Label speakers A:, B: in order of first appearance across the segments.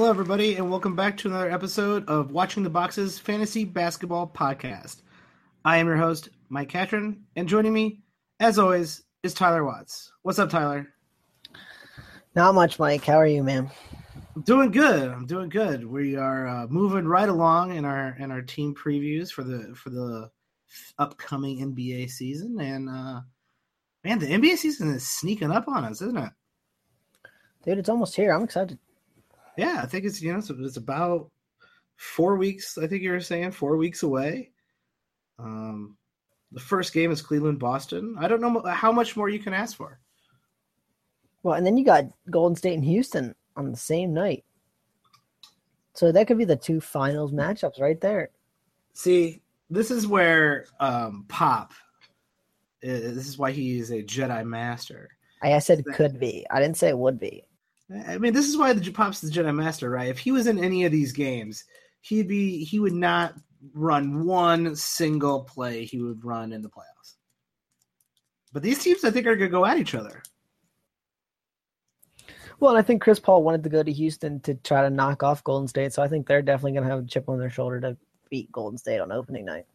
A: Hello, everybody, and welcome back to another episode of Watching the Boxes Fantasy Basketball Podcast. I am your host, Mike Catron, and joining me, as always, is Tyler Watts. What's up, Tyler?
B: Not much, Mike. How are you, man?
A: I'm doing good. I'm doing good. We are uh, moving right along in our in our team previews for the for the upcoming NBA season, and uh, man, the NBA season is sneaking up on us, isn't it?
B: Dude, it's almost here. I'm excited.
A: Yeah, I think it's you know it's, it's about four weeks. I think you were saying four weeks away. Um, the first game is Cleveland Boston. I don't know how much more you can ask for.
B: Well, and then you got Golden State and Houston on the same night. So that could be the two finals matchups right there.
A: See, this is where um, Pop. This is why he is a Jedi Master.
B: I said could be. I didn't say it would be.
A: I mean, this is why the Pop's the Jedi Master, right? If he was in any of these games, he'd be he would not run one single play he would run in the playoffs. But these teams, I think, are going to go at each other.
B: Well, and I think Chris Paul wanted to go to Houston to try to knock off Golden State, so I think they're definitely going to have a chip on their shoulder to beat Golden State on opening night.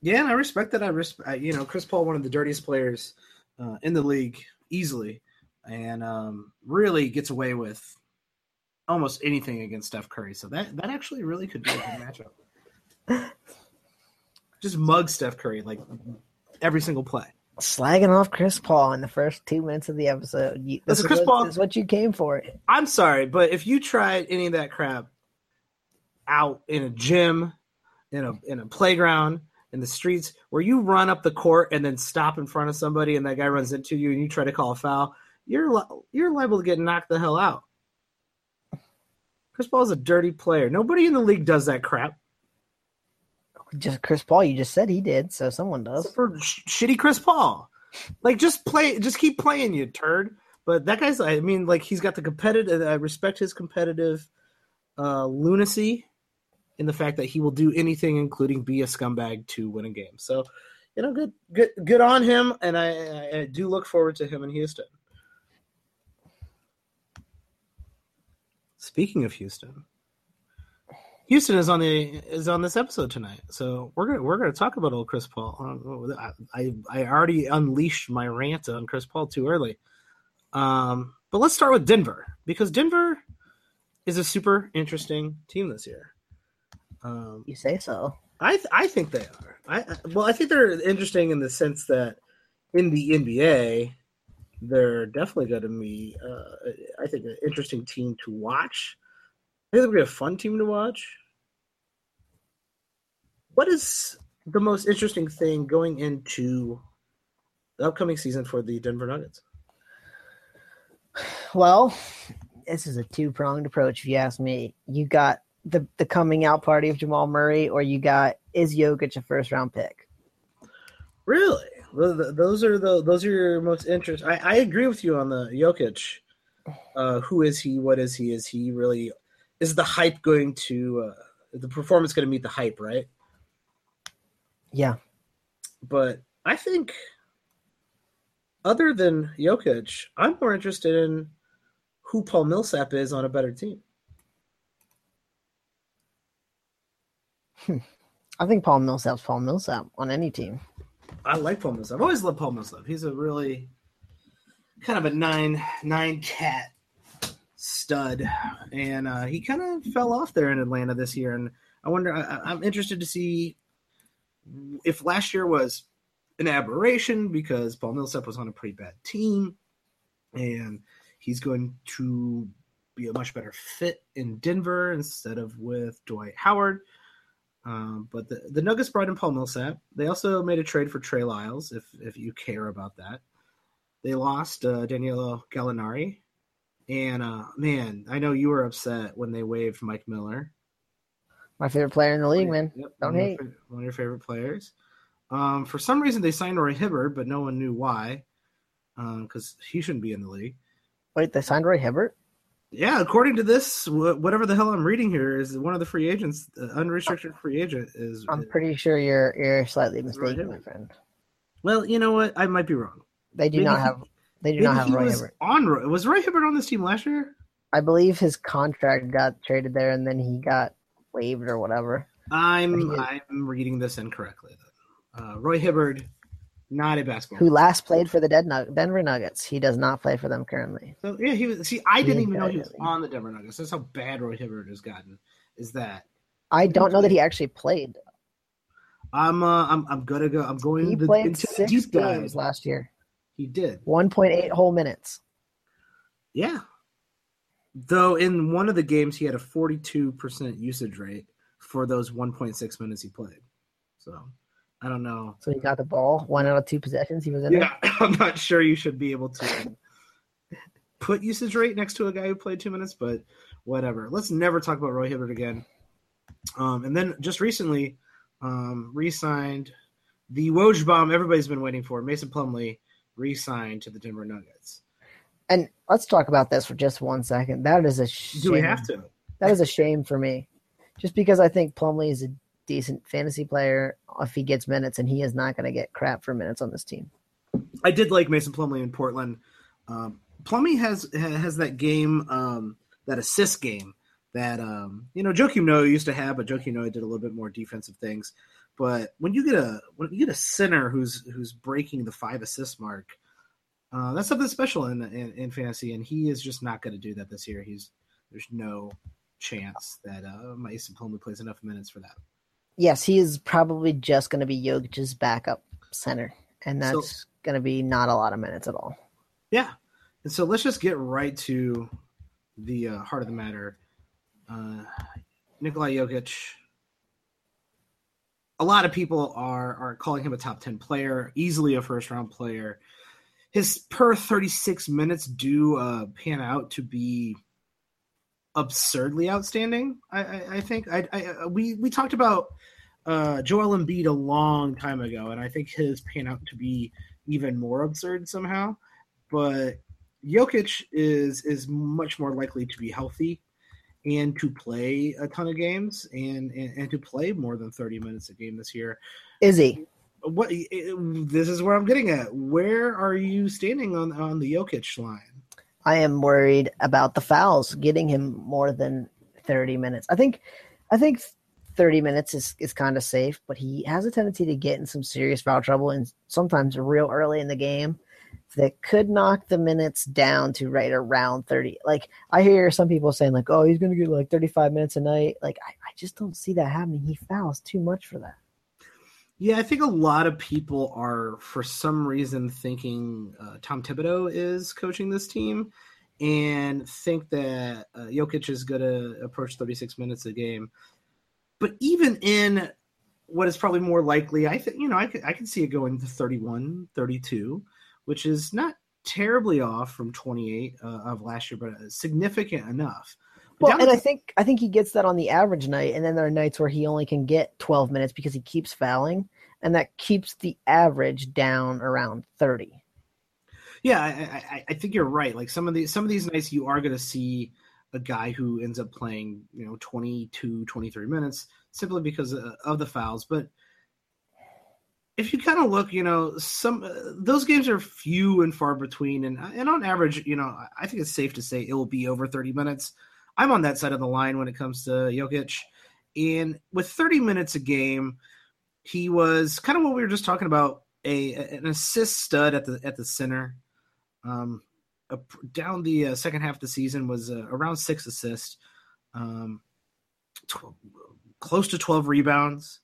A: Yeah, and I respect that. I respect, you know, Chris Paul, one of the dirtiest players uh, in the league, easily and um, really gets away with almost anything against Steph Curry. So that that actually really could be a good matchup. Just mug Steph Curry like every single play.
B: Slagging off Chris Paul in the first two minutes of the episode. You, this, Chris is what, Paul, is what you came for.
A: I'm sorry, but if you tried any of that crap out in a gym, in a in a playground, in the streets, where you run up the court and then stop in front of somebody and that guy runs into you and you try to call a foul, you're you're liable to get knocked the hell out. Chris Paul's a dirty player. Nobody in the league does that crap.
B: Just Chris Paul. You just said he did, so someone does.
A: For sh- shitty Chris Paul, like just play, just keep playing, you turd. But that guy's, I mean, like he's got the competitive. I respect his competitive uh, lunacy in the fact that he will do anything, including be a scumbag, to win a game. So, you know, good, good, good on him, and I, I do look forward to him in Houston. Speaking of Houston, Houston is on the is on this episode tonight, so we're gonna we're gonna talk about old Chris Paul. I I, already unleashed my rant on Chris Paul too early, um, but let's start with Denver because Denver is a super interesting team this year.
B: Um, you say so?
A: I th- I think they are. I well, I think they're interesting in the sense that in the NBA, they're definitely going to be, uh, I think, an interesting team to watch. I think they'll be a fun team to watch. What is the most interesting thing going into the upcoming season for the Denver Nuggets?
B: Well, this is a two pronged approach, if you ask me. You got the the coming out party of Jamal Murray, or you got is Jokic a first round pick?
A: Really? Those are the those are your most interest. I, I agree with you on the Jokic. Uh, who is he? What is he? Is he really? Is the hype going to? Uh, the performance going to meet the hype? Right.
B: Yeah.
A: But I think, other than Jokic, I'm more interested in who Paul Millsap is on a better team.
B: Hmm. I think Paul Millsap's Paul Millsap on any team.
A: I like Paul Millsap. I've always loved Paul Millsap. He's a really kind of a nine nine cat stud, and uh, he kind of fell off there in Atlanta this year. And I wonder. I, I'm interested to see if last year was an aberration because Paul Millsap was on a pretty bad team, and he's going to be a much better fit in Denver instead of with Dwight Howard. Um, but the, the Nuggets brought in Paul Millsap. They also made a trade for Trey Lyles, if if you care about that. They lost uh, Danilo Gallinari, and uh, man, I know you were upset when they waived Mike Miller.
B: My favorite player in the league, man. Yep, Don't
A: one
B: hate.
A: Of one of your favorite players. Um, for some reason, they signed Roy Hibbert, but no one knew why, because um, he shouldn't be in the league.
B: Wait, they signed Roy Hibbert?
A: Yeah, according to this, whatever the hell I'm reading here is one of the free agents, the unrestricted free agent is.
B: I'm pretty sure you're you're slightly mistaken, my friend.
A: Well, you know what? I might be wrong.
B: They do maybe not have. They do not have Roy Hibbert
A: on. Was Roy Hibbert on this team last year?
B: I believe his contract got traded there, and then he got waived or whatever.
A: I'm I'm reading this incorrectly. Then. Uh, Roy Hibbert, not a basketball.
B: Who last played for the Dead Nug- Denver Nuggets? He does not play for them currently.
A: So yeah, he was. See, I didn't even know he was on the Denver Nuggets. That's how bad Roy Hibbert has gotten. Is that
B: I don't know that he actually played.
A: I'm uh, I'm I'm gonna go. I'm going
B: He
A: the,
B: played six
A: deep dive.
B: games last year,
A: He did.
B: 1.8 whole minutes.
A: Yeah. Though in one of the games he had a 42% usage rate for those 1.6 minutes he played. So I don't know.
B: So he got the ball, one out of two possessions. He was in.
A: Yeah, I'm not sure you should be able to put usage rate next to a guy who played two minutes, but whatever. Let's never talk about Roy Hibbert again. Um, and then just recently, um, re-signed the Woj bomb everybody's been waiting for. Mason Plumlee re-signed to the Denver Nuggets.
B: And let's talk about this for just one second. That is a shame.
A: Do we have to?
B: That is a shame for me, just because I think Plumlee is a decent fantasy player if he gets minutes, and he is not going to get crap for minutes on this team.
A: I did like Mason Plumlee in Portland. Um, Plumlee has has that game, um, that assist game that um, you know Joakim Noah used to have, but Joakim Noah did a little bit more defensive things. But when you get a when you get a center who's who's breaking the five assist mark, uh, that's something special in, in in fantasy, and he is just not going to do that this year. He's there's no chance that uh, Mason Plumlee plays enough minutes for that.
B: Yes, he is probably just going to be Jokic's backup center, and
A: So-
B: that's going to be not a lot of minutes at all.
A: Yeah. And so let's just get right to the uh, heart of the matter. Uh, Nikolai Jokic. A lot of people are are calling him a top 10 player, easily a first round player. His per 36 minutes do uh, pan out to be absurdly outstanding. I, I, I think I, I we we talked about uh, Joel Embiid a long time ago, and I think his pan out to be even more absurd somehow. But Jokic is is much more likely to be healthy and to play a ton of games and, and, and to play more than 30 minutes a game this year.
B: Is he?
A: What this is where I'm getting at. Where are you standing on on the Jokic line?
B: I am worried about the fouls getting him more than 30 minutes. I think I think 30 minutes is, is kind of safe, but he has a tendency to get in some serious foul trouble and sometimes real early in the game that could knock the minutes down to right around 30. Like I hear some people saying like, "Oh, he's going to get like 35 minutes a night." Like I, I just don't see that happening. He fouls too much for that.
A: Yeah, I think a lot of people are, for some reason, thinking uh, Tom Thibodeau is coaching this team and think that uh, Jokic is going to approach 36 minutes a game. But even in what is probably more likely, I think, you know, I could, I could see it going to 31, 32, which is not terribly off from 28 uh, of last year, but significant enough.
B: Well,
A: Down
B: and I think I think he gets that on the average night, and then there are nights where he only can get 12 minutes because he keeps fouling, and that keeps the average down around 30.
A: Yeah, I, I, I think you're right. Like some of these some of these nights you are going to see a guy who ends up playing, you know, 22, 23 minutes simply because of, of the fouls, but if you kind of look, you know, some uh, those games are few and far between and and on average, you know, I think it's safe to say it will be over 30 minutes. I'm on that side of the line when it comes to Jokic. And with 30 minutes a game, he was kind of what we were just talking about, a an assist stud at the at the center. Um, down the uh, second half of the season was uh, around six assists, um, tw- close to twelve rebounds,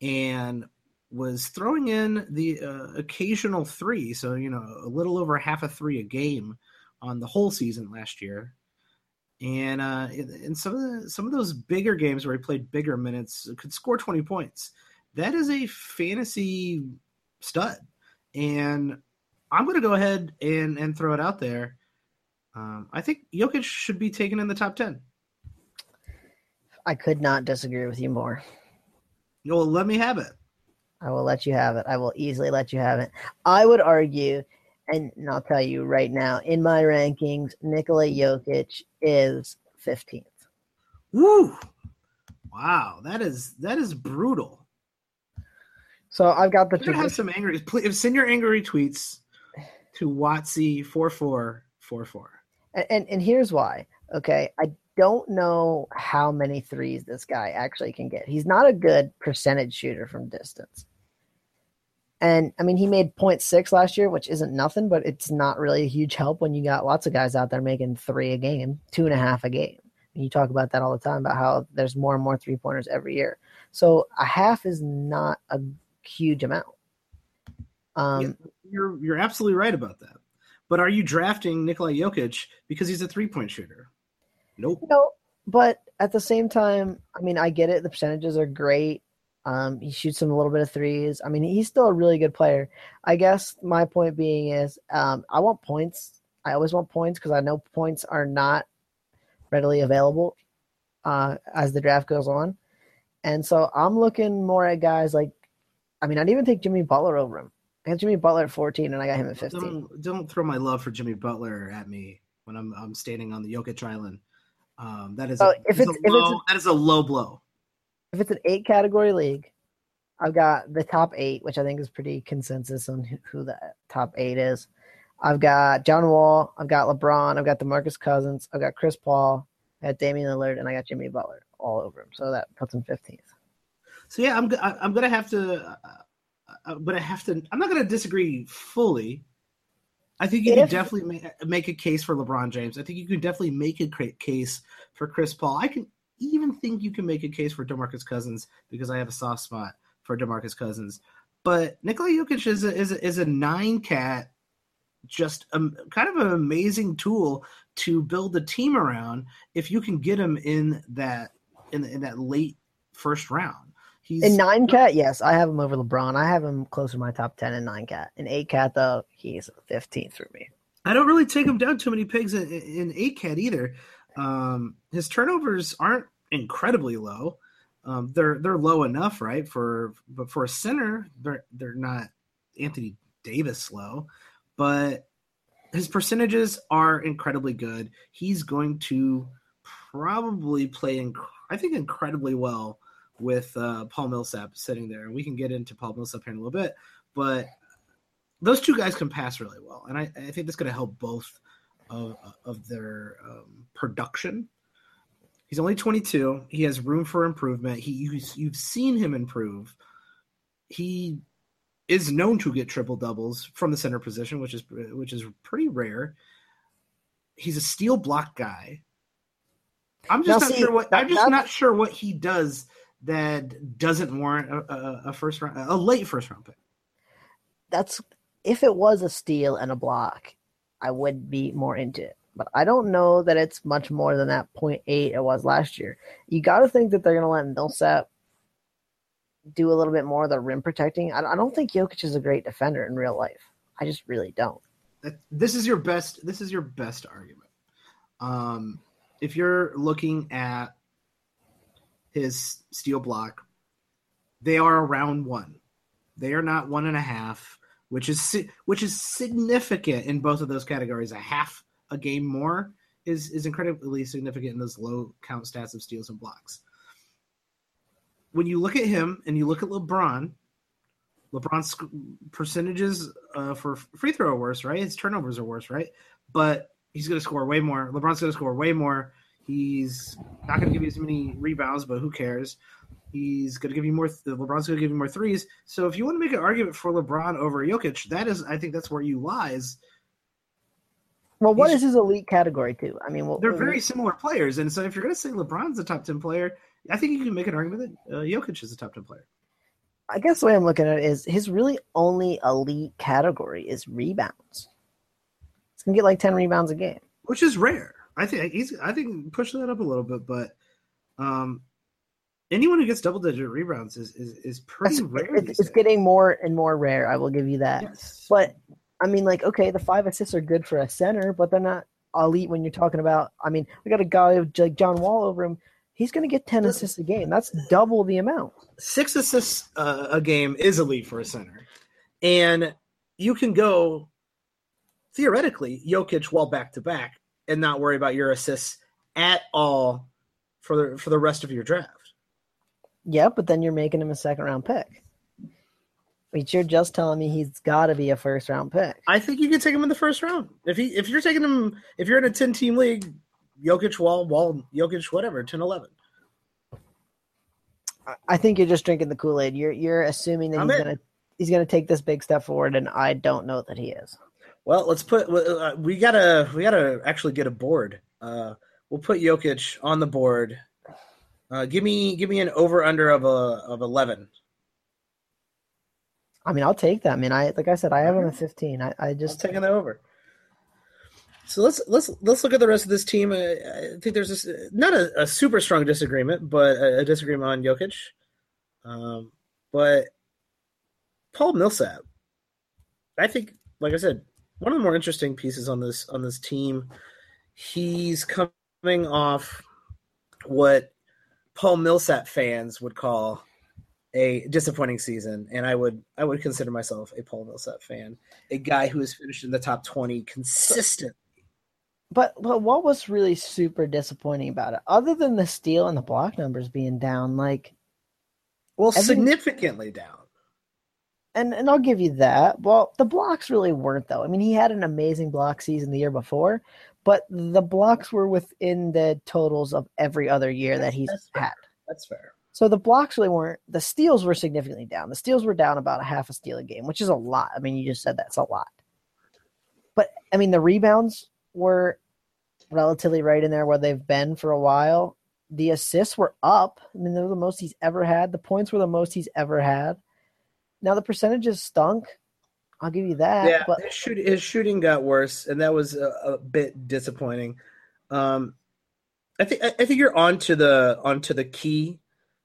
A: and was throwing in the uh, occasional three. So you know, a little over half a three a game on the whole season last year. And uh, in, some of the, some of those bigger games where he played bigger minutes, could score twenty points. That is a fantasy stud, and I'm going to go ahead and and throw it out there. Um, I think Jokic should be taken in the top ten.
B: I could not disagree with you more.
A: Well, let me have it.
B: I will let you have it. I will easily let you have it. I would argue, and I'll tell you right now, in my rankings, Nikola Jokic is 15th.
A: Woo! Wow, that is that is brutal.
B: So I've got the
A: We're have some angry. Please send your angry tweets to Wattsy four four four four.
B: And, and and here's why. Okay, I don't know how many threes this guy actually can get. He's not a good percentage shooter from distance. And I mean, he made 0.6 last year, which isn't nothing, but it's not really a huge help when you got lots of guys out there making three a game, two and a half a game. And you talk about that all the time about how there's more and more three pointers every year. So a half is not a huge amount. Um,
A: Yeah, you're you're absolutely right about that. But are you drafting Nikola Jokic because he's a three point shooter? Nope.
B: No, but at the same time, I mean, I get it. The percentages are great. Um, he shoots him a little bit of threes. I mean, he's still a really good player. I guess my point being is, um, I want points. I always want points because I know points are not readily available uh, as the draft goes on, and so I'm looking more at guys like. I mean, I'd even take Jimmy Butler over him. I got Jimmy Butler at 14, and I got him at 15.
A: Don't don't throw my love for Jimmy Butler at me when I'm I'm standing on the Jokic Island. Um, that is
B: Oh, if it's-
A: a
B: if it's a-
A: that is a low blow.
B: If it's an eight category league, I've got the top eight, which I think is pretty consensus on who- the top eight is. I've got John Wall, I've got LeBron, I've got DeMarcus Cousins, I've got Chris Paul, I got Damian Lillard, and I got Jimmy Butler all over him. So that puts him 15th.
A: So yeah, I'm I- I'm gonna have to, uh, I'm gonna have to. I'm not gonna disagree fully. I think you
B: If-
A: can definitely make, make a case for LeBron James. I think you can definitely make a case for Chris Paul. I can even think you can make a case for DeMarcus Cousins because I have a soft spot for DeMarcus Cousins. But Nikola Jokic is a, is a, is a nine cat, just a, kind of an amazing tool to build a team around if you can get him in that in, in that late first round. He's
B: In nine cat, yes, I have him over LeBron. I have him closer to my top 10 in nine cat. In eight cat, though, he's 15th for me.
A: I don't really take him down too many pigs in, in eight cat either. Um, his turnovers aren't incredibly low. Um, they're they're low enough, right? For but for a center, they're they're not Anthony Davis low, but his percentages are incredibly good. He's going to probably play, inc- I think, incredibly well with uh, Paul Millsap sitting there, and we can get into Paul Millsap here in a little bit, but those two guys can pass really well, and I, I think that's going to help both of, of their um, production. He's only 22. He has room for improvement. He you, you've seen him improve. He is known to get triple doubles from the center position, which is which is pretty rare. He's a steal block guy. I'm just
B: Now,
A: not
B: see,
A: sure what I'm just not sure what he does that doesn't warrant a, a, a first round, a late first round pick.
B: That's if it was a steal and a block, I would be more into it. But I don't know that it's much more than that 0.8 it was last year. You got to think that they're going to let Millsap do a little bit more of the rim protecting. I, don't think Jokic is a great defender in real life. I just really don't.
A: this is your best this is your best argument um if you're looking at his steal block they are around one they are not one and a half which is which is significant in both of those categories a half a game more is is incredibly significant in those low count stats of steals and blocks when you look at him and you look at lebron LeBron's percentages uh, for free throw are worse, right? His turnovers are worse, right? But he's going to score way more. LeBron's going to score way more. He's not going to give you as many rebounds, but who cares? He's going to give you more. Th- LeBron's going to give you more threes. So if you want to make an argument for LeBron over Jokic, that is, I think that's where you lies.
B: Well, what is his elite category too? I mean, well,
A: They're very similar players, and so if you're going to say LeBron's a top ten player, I think you can make an argument that uh, Jokic is a top ten player.
B: I guess the way I'm looking at it is his really only elite category is rebounds. He's gonna get like ten rebounds a game.
A: which is rare. I think he's. I think push that up a little bit, but um, anyone who gets double digit rebounds is is, is pretty
B: That's-
A: rare.
B: It's, it's getting more and more rare. I will give you that.
A: yes,
B: But I mean, like, okay, the five assists are good for a center, but they're not elite when you're talking about. I mean, we got a guy like John Wall over him. He's going to get ten assists a game. That's double the amount.
A: six assists uh, a game is elite for a center, and you can go theoretically Jokic Wall back to back and not worry about your assists at all for the for the rest of your draft.
B: Yeah, but then you're making him a second round pick. But you're just telling me he's got to be a first round pick.
A: I think you can take him in the first round. If he if you're taking him if you're in a ten team league, Jokic, Wall, Wall, Jokic, whatever, 10 11.
B: I think you're just drinking the Kool Aid. You're you're assuming that
A: I'm
B: he's
A: in.
B: gonna he's gonna take this big step forward, and I don't know that he is.
A: Well, let's put uh, we gotta we gotta actually get a board. Uh, we'll put Jokic on the board. Uh, give me give me an over under of a of eleven.
B: I mean, I'll take that. I mean, I like I said, I have him at 15. I, I
A: Just
B: just
A: taking that over. So let's let's let's look at the rest of this team. I, I think there's this not a, a super strong disagreement, but a, a disagreement on Jokic. Um, but Paul Millsap, I think, like I said, one of the more interesting pieces on this on this team. He's coming off what Paul Millsap fans would call a disappointing season, and I would I would consider myself a Paul Millsap fan, a guy who has finished in the top twenty consistently.
B: But but what was really super disappointing about it, other than the steal and the block numbers being down, like
A: Well,
B: Every-
A: significantly down.
B: and and I'll give you that. Well, the blocks really weren't though. I mean, he had an amazing block season the year before, but the blocks were within the totals of every other year that he's had.
A: That's fair.
B: So the blocks really weren't. The steals were significantly down. The steals were down about a half a steal a game, which is a lot. I mean, you just said that's a lot. But I mean, the rebounds were relatively right in there where they've been for a while. The assists were up. I mean, they're the most he's ever had. The points were the most he's ever had. Now the percentages stunk. I'll give you that.
A: yeah,
B: but
A: his, shoot, his shooting got worse, and that was a, a bit disappointing. Um, I think I, I think you're onto the onto the key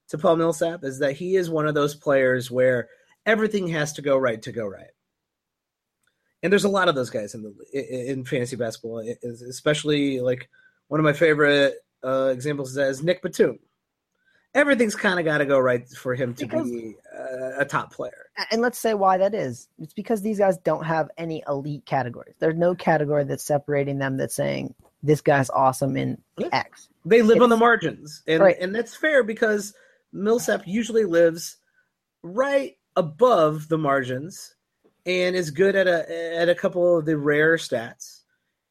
A: to Paul Millsap is that he is one of those players where everything has to go right to go right. And there's a lot of those guys in the in, fantasy basketball, especially like one of my favorite uh, examples is Nick Batum. Everything's kind of got to go right for him to
B: Because-
A: be uh, a top player.
B: and let's say why that is. It's because these guys don't have any elite categories. There's no category that's separating them that's saying this guy's awesome in X.
A: They live on the margins, and
B: Right.
A: and that's fair because Millsap usually lives right above the margins and is good at a at a couple of the rare stats,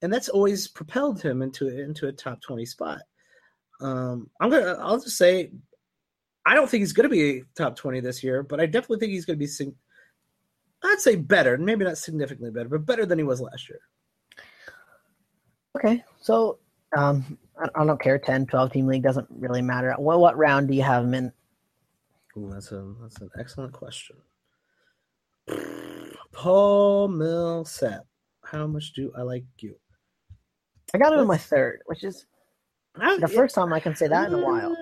A: and that's always propelled him into into a top twenty spot. Um, I'm gonna I'll just say, I don't think he's gonna be top twenty this year, but I definitely think he's gonna be. I'd say better, maybe not significantly better, but better than he was last year.
B: Okay, so um, I, don't care. 10, 12 team league doesn't really matter. What what round do you have him in?
A: Ooh, that's a that's an excellent question. Paul Millsap, how much do I like you?
B: I got him in my third, which is
A: I-
B: the first time I can say that in a while.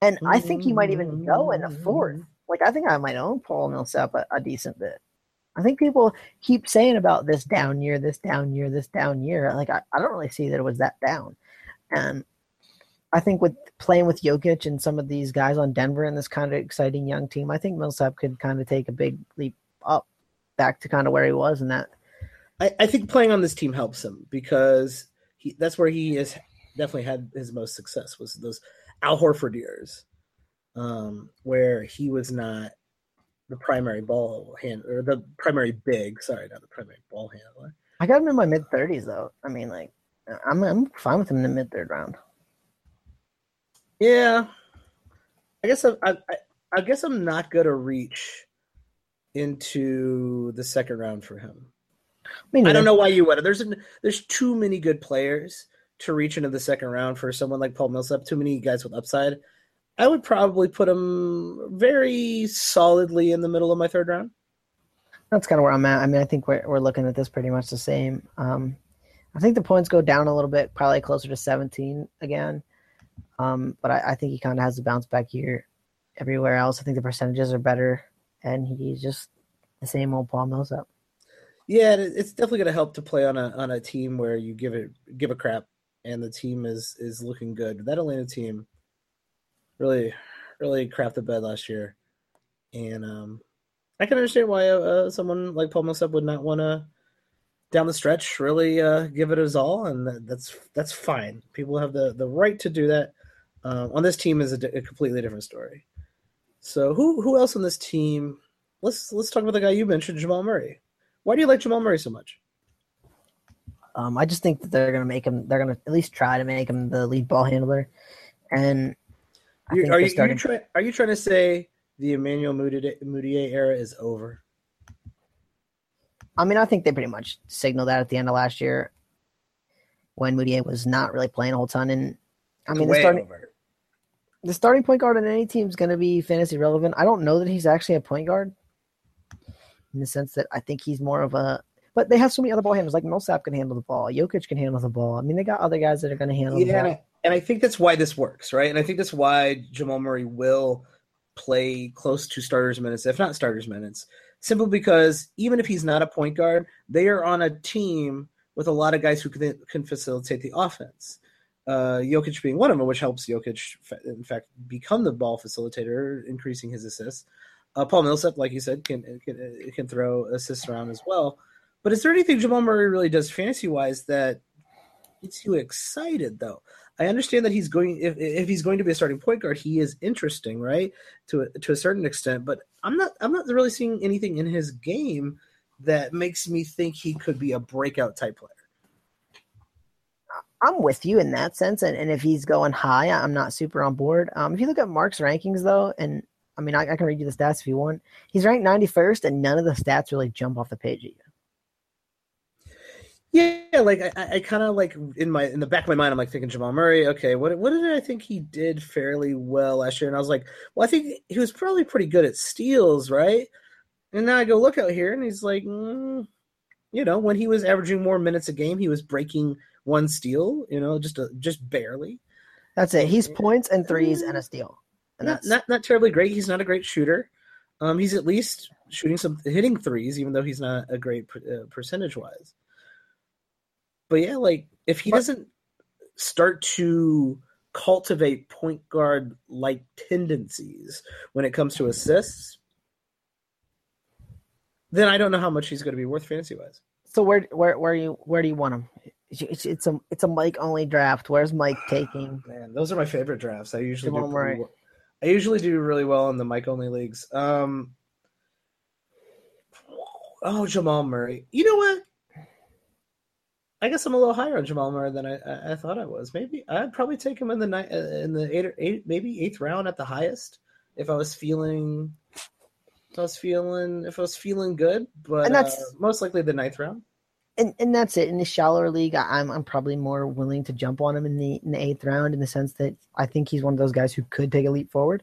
B: And I think he might even go in the fourth. Like I think I might own Paul Millsap a, a decent bit. I think people keep saying about this down year, this down year, this down year. Like I, I don't really see that it was that down. And I think with playing with Jokic and some of these guys on Denver and this kind of exciting young team, I think Millsap could kind of take a big leap up back to kind of where he was in that.
A: I, I think playing on this team helps him because he that's where he has definitely had his most success was those Al Horford years, um, where he was not the primary ball hand or the primary big. Sorry, not the primary ball handler.
B: I got him in my mid thirties though. I mean, like I'm I'm fine with him in the mid third round.
A: Yeah, I guess I, I, I- I guess I'm not gonna reach into the second round for him.
B: I, mean,
A: I don't know why you would. There's an, there's too many good players to reach into the second round for someone like Paul Millsap. Too many guys with upside. I would probably put him very solidly in the middle of my third round.
B: That's kind of where I'm at. I mean, I think we're we're looking at this pretty much the same. Um, I think the points go down a little bit, probably closer to 17 again. Um, but I, I think he kind of has a bounce back year everywhere else. I think the percentages are better, and he's just the same old Paul Millsap.
A: Yeah, it's definitely going to help to play on a on a team where you give it give a crap and the team is is looking good. That Atlanta team really really crapped the bed last year, and um, I can understand why uh, someone like Paul Millsap would not want to down the stretch really uh, give it his all, and that's that's fine. People have the the right to do that. Um, on this team is a, di- a completely different story. So who who else on this team? Let's let's talk about the guy you mentioned, Jamal Murray. Why do you like Jamal Murray so much?
B: Um, I just think that they're going to make him. They're going to at least try to make him the lead ball handler. And I
A: You-
B: think
A: are you
B: started-
A: you try, are you trying to say the Emmanuel Mudiay era is over?
B: I mean, I think they pretty much signaled that at the end of last year when Mudiay was not really playing a whole ton. And I mean, the starting the starting point guard on any team is going to be fantasy relevant. I don't know that he's actually a point guard in the sense that I think he's more of a. But they have so many other ball handlers. Like Millsap can handle the ball. Jokic can handle the ball. I mean, they got other guys that are going to handle
A: Yeah, and
B: ball.
A: I, and I think that's why this works, right? And I think that's why Jamal Murray will play close to starters minutes, if not starters minutes, simply because even if he's not a point guard, they are on a team with a lot of guys who can, can facilitate the offense. Uh, Jokic being one of them, which helps Jokic, in fact, become the ball facilitator, increasing his assists. Uh, Paul Millsap, like you said, can, can can throw assists around as well. But is there anything Jamal Murray really does fantasy wise that gets you excited though? I understand that he's going if if he's going to be a starting point guard, he is interesting, right? To a, to a certain extent, but I'm not I'm not really seeing anything in his game that makes me think he could be a breakout type player.
B: I'm with you in that sense, and, and if he's going high, I'm not super on board. Um, if you look at Mark's rankings, though, and I mean, I, I can read you the stats if you want. He's ranked 91st, and none of the stats really jump off the page at you.
A: Yeah, like I, I kind of like in my in the back of my mind, I'm like thinking Jamal Murray. Okay, what what did I think he did fairly well last year? And I was like, well, I think he was probably pretty good at steals, right? And now I go look out here, and he's like, mm, you know, when he was averaging more minutes a game, he was breaking one steal, you know, just a, just barely.
B: That's it. He's points and threes and a steal, and
A: Not,
B: that's
A: not not terribly great. He's not a great shooter. Um, he's at least shooting some hitting threes, even though he's not a great uh, percentage wise. But yeah, like if he
B: But-
A: doesn't start to cultivate point guard like tendencies when it comes to assists, then I don't know how much he's going to be worth fantasy wise.
B: so. Where where where you where do you want him? It's, it's a it's a Mike only draft. Where's Mike taking?
A: Man, those are my favorite drafts. I usually do
B: Murray.
A: well. I usually do really well in the Mike only leagues. Um, oh, Jamal Murray. You know what? I guess I'm a little higher on Jamal Murray than I, I, I thought I was. Maybe I'd probably take him in the night uh, in the eight or eight, maybe eighth round at the highest if I was feeling. If I was feeling, if I was feeling good, but
B: And that's-
A: uh, most likely the ninth round.
B: And and that's it. In the shallower league, I'm I'm probably more willing to jump on him in the in the eighth round in the sense that I think he's one of those guys who could take a leap forward.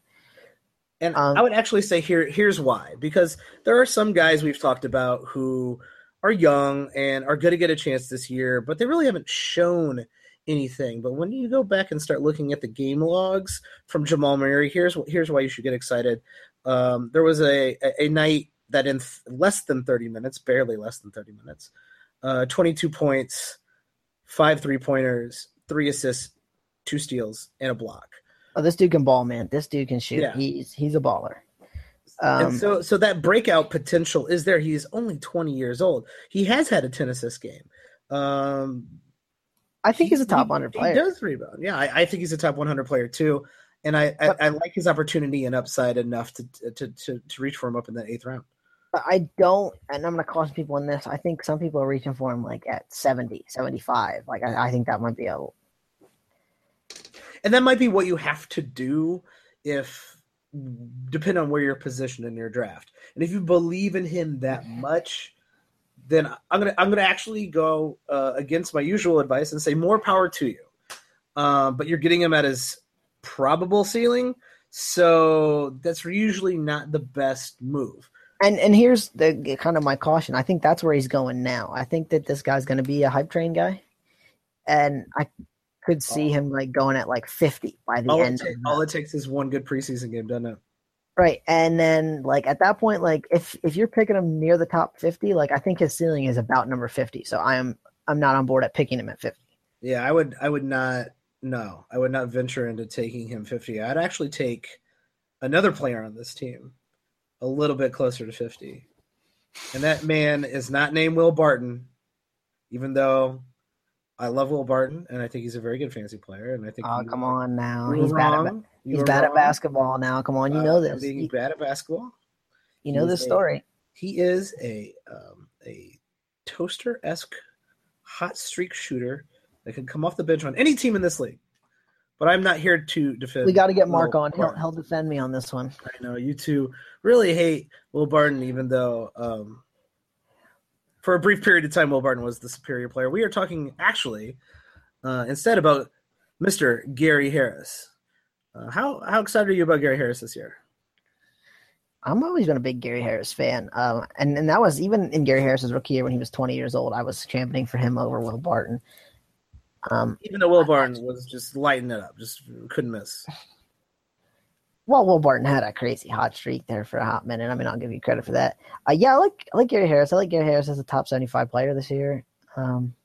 A: And
B: Um,
A: I would actually say here here's why. Because there are some guys we've talked about who are young and are going to get a chance this year, but they really haven't shown anything. But when you go back and start looking at the game logs from Jamal Murray, here's here's why you should get excited. Um, there was a, a, a night that in th- less than 30 minutes, barely less than 30 minutes, uh, 22 points, five three pointers, three assists, two steals, and a block.
B: Oh, this dude can ball, man. This dude can shoot.
A: Yeah.
B: He's he's a baller. Um,
A: and so so that breakout potential is there. He's only 20 years old. He has had a 10 assist game. Um,
B: I think he's a top
A: he-
B: hundred
A: He does rebound. Yeah, I, I think he's a top 100 player too. And I, I, I like his opportunity and upside enough to, to to to reach for him up in that eighth round.
B: But I don't, and I'm going to caution people on this. I think some people are reaching for him like at 70, 75. Like, I, I think that might be a.
A: And that might be what you have to do if depend on where you're positioned in your draft. And if you believe in him that much, then I'm gonna I'm gonna actually go uh, against my usual advice and say more power to you. Um, but you're getting him at his probable ceiling, so that's usually not the best move.
B: And and here's the kind of my caution. I think that's where he's going now. I think that this guy's going to be a hype train guy, and I could see oh. him like going at like 50 by the
A: All it,
B: end. of
A: all it takes is one good preseason game, doesn't it?
B: Right. And then like at that point, like if if you're picking him near the top fifty, like I think his ceiling is about number fifty. So I'm I'm not on board at picking him at fifty.
A: Yeah, I would I would not no, I would not venture into taking him 50. I'd actually take another player on this team a little bit closer to 50. And that man is not named Will Barton, even though I love Will Barton and I think he's a very good fantasy player and I think
B: Oh come on now. He's bad at he's bad at basketball now. Come on, you
A: Uh,
B: know this.
A: being
B: You,
A: bad at basketball.
B: you know this
A: a-
B: story.
A: He is a um, a toaster esque hot streak shooter that can come off the bench on any team in this league. But I'm not here to defend.
B: We got to get Mark
A: Will
B: on. He'll, he'll defend me on this one.
A: I know you two really hate Will Barton, even though um, for a brief period of time, Will Barton was the superior player. We are talking actually uh, instead about Mr. Gary Harris. Uh, how how excited are you about Gary Harris this year?
B: I'm always been a big Gary Harris fan, um, and and that was even in Gary Harris's rookie year when he was 20 years old. I was championing for him over Will Barton. Um,
A: Even though Will Barton was just lighting it up, just couldn't miss.
B: Well, Will Barton had a crazy hot streak there for a hot minute. I mean, I'll give you credit for that. Uh, yeah, I like I like Gary Harris. I like Gary Harris as a top 75 player this year. Um,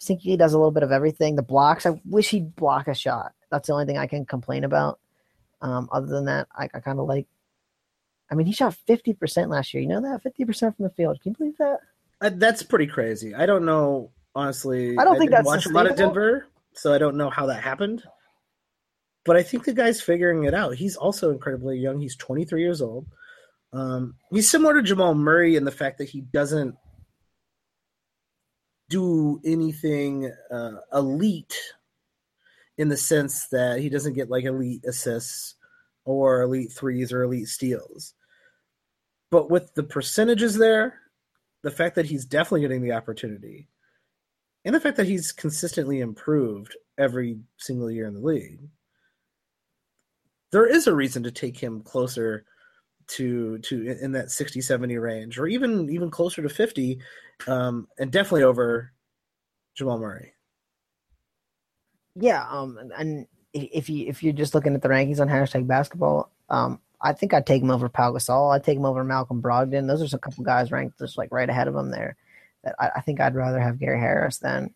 B: I think he does a little bit of everything. The blocks, I wish he'd block a shot. That's the only thing I can complain about. Um, other than that, I, I kind of like. I mean, he shot 50% last year. You know that 50% from the field. Can you believe that?
A: Uh, that's pretty crazy. I don't know, honestly.
B: I don't think that's
A: watch a lot of. Denver, so I don't know how that happened. But I think the guy's figuring it out. He's also incredibly young. He's 23 years old. Um, he's similar to Jamal Murray in the fact that he doesn't do anything uh, elite in the sense that he doesn't get like elite assists or elite threes or elite steals. But with the percentages there, the fact that he's definitely getting the opportunity, and the fact that he's consistently improved every single year in the league, there is a reason to take him closer to to in that 60 70 range or even even closer to 50 um and definitely over Jamal Murray.
B: Yeah, um, and if you if you're just looking at the rankings on hashtag basketball, um, I think I'd take him over Pau Gasol. I'd take him over Malcolm Brogdon. Those are a couple guys ranked just like right ahead of him there. That I, I think I'd rather have Gary Harris than.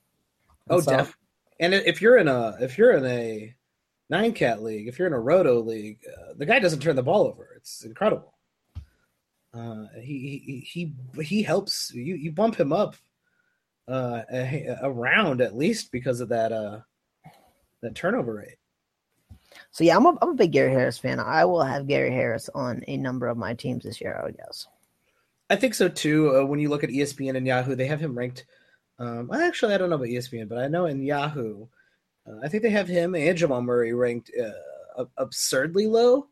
A: Oh,
B: So-
A: def. And if you're in a if you're in a nine cat league, if you're in a roto league, uh, the guy doesn't turn the ball over. It's incredible. Uh, he, he he he helps you. You bump him up uh, a, a round at least because of that uh that turnover rate.
B: So yeah, I'm a I'm a big Gary Harris fan. I will have Gary Harris on a number of my teams this year. I would guess.
A: I think so too. Uh, when you look at ESPN and Yahoo, they have him ranked. Um, actually, I don't know about ESPN, but I know in Yahoo, uh, I think they have him and Jamal Murray ranked uh, absurdly low.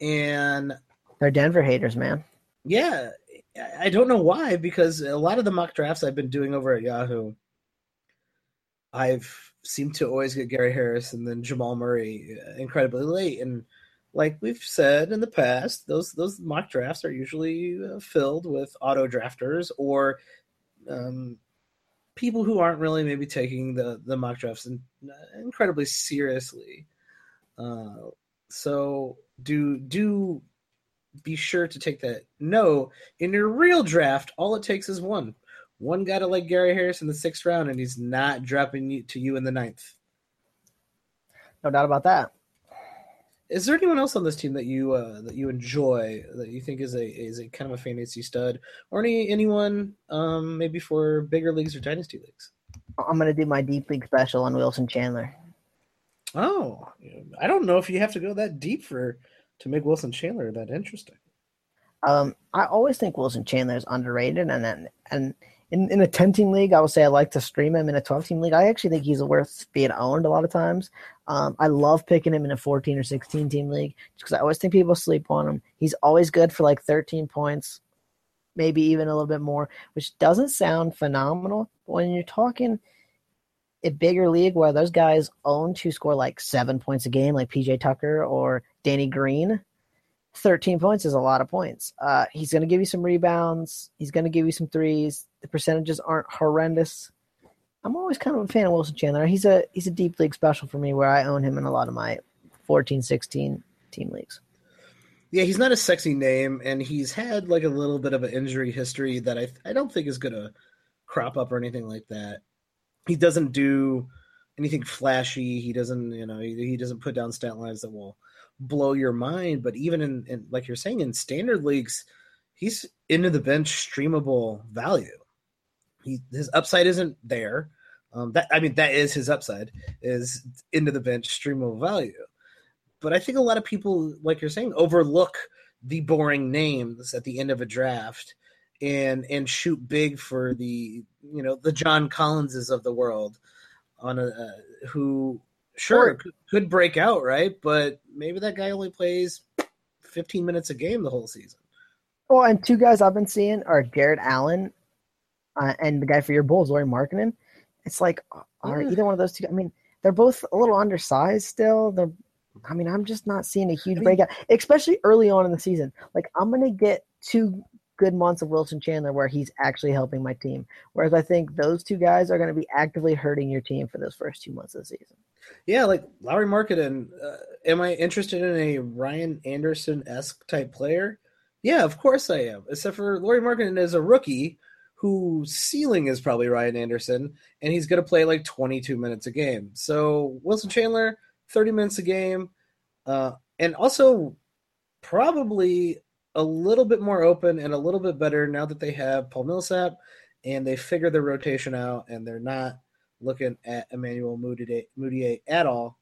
A: And
B: They're Denver haters, man.
A: yeah, I- don't know why because a lot of the mock drafts I've been doing over at Yahoo, I've seemed to always get Gary Harris and then Jamal Murray uh, incredibly late. And like we've said in the past, those those mock drafts are usually uh, filled with auto drafters or um, people who aren't really maybe taking the the mock drafts in, incredibly seriously. Uh, so do do be sure to take that. No, in your real draft, all it takes is one. One guy to like Gary Harris in the sixth round, and he's not dropping you to you in the ninth.
B: No doubt about that.
A: Is there anyone else on this team that you uh, that you enjoy that you think is a is a kind of a fantasy stud, or any anyone um, maybe for bigger leagues or dynasty leagues?
B: I'm gonna do my deep league special on Wilson Chandler.
A: Oh, I don't know if you have to go that deep for to make Wilson Chandler that interesting.
B: Um, I always think Wilson Chandler is underrated, and and, and in, in a 10 team league, I would say I like to stream him. In a 12 team league, I actually think he's worth being owned a lot of times. Um, I love picking him in a 14 or 16 team league because I always think people sleep on him. He's always good for like 13 points, maybe even a little bit more, which doesn't sound phenomenal. But when you're talking a bigger league where those guys own to score like seven points a game, like PJ Tucker or Danny Green, 13 points is a lot of points. Uh, he's going to give you some rebounds. He's going to give you some threes. The percentages aren't horrendous. I'm always kind of a fan of Wilson Chandler. He's a he's a deep league special for me where I own him in a lot of my 14, 16 team leagues.
A: Yeah, he's not a sexy name, and he's had like a little bit of an injury history that I I don't think is gonna crop up or anything like that. He doesn't do anything flashy. He doesn't, you know, he, he doesn't put down stat lines that will blow your mind. But even in, in like you're saying in standard leagues, he's into the bench streamable value. He his upside isn't there. Um, that I mean, that is his upside is into the bench streamable value but I think a lot of people, like you're saying, overlook the boring names at the end of a draft and and shoot big for the you know the John Collinses of the world on a uh, who sure could, could break out right, but maybe that guy only plays 15 minutes a game the whole season.
B: Well, and two guys I've been seeing are Jarrett Allen uh, and the guy for your Bulls, Lauri Markkanen. It's like, are yeah. either one of those two? I mean, they're both a little undersized still. They're, I mean, I'm just not seeing a huge I mean, breakout, especially early on in the season. Like, I'm going to get two good months of Wilson Chandler where he's actually helping my team. Whereas I think those two guys are going to be actively hurting your team for those first two months of the season.
A: Yeah, like Lauri Markkanen. Uh, am I interested in a Ryan Anderson esque type player? Yeah, of course I am. Except for Lauri Markkanen is a rookie whose ceiling is probably Ryan Anderson, and he's going to play like 22 minutes a game. So Wilson Chandler, 30 minutes a game, uh, and also probably a little bit more open and a little bit better now that they have Paul Millsap and they figure their rotation out and they're not looking at Emmanuel Mudiay, at all.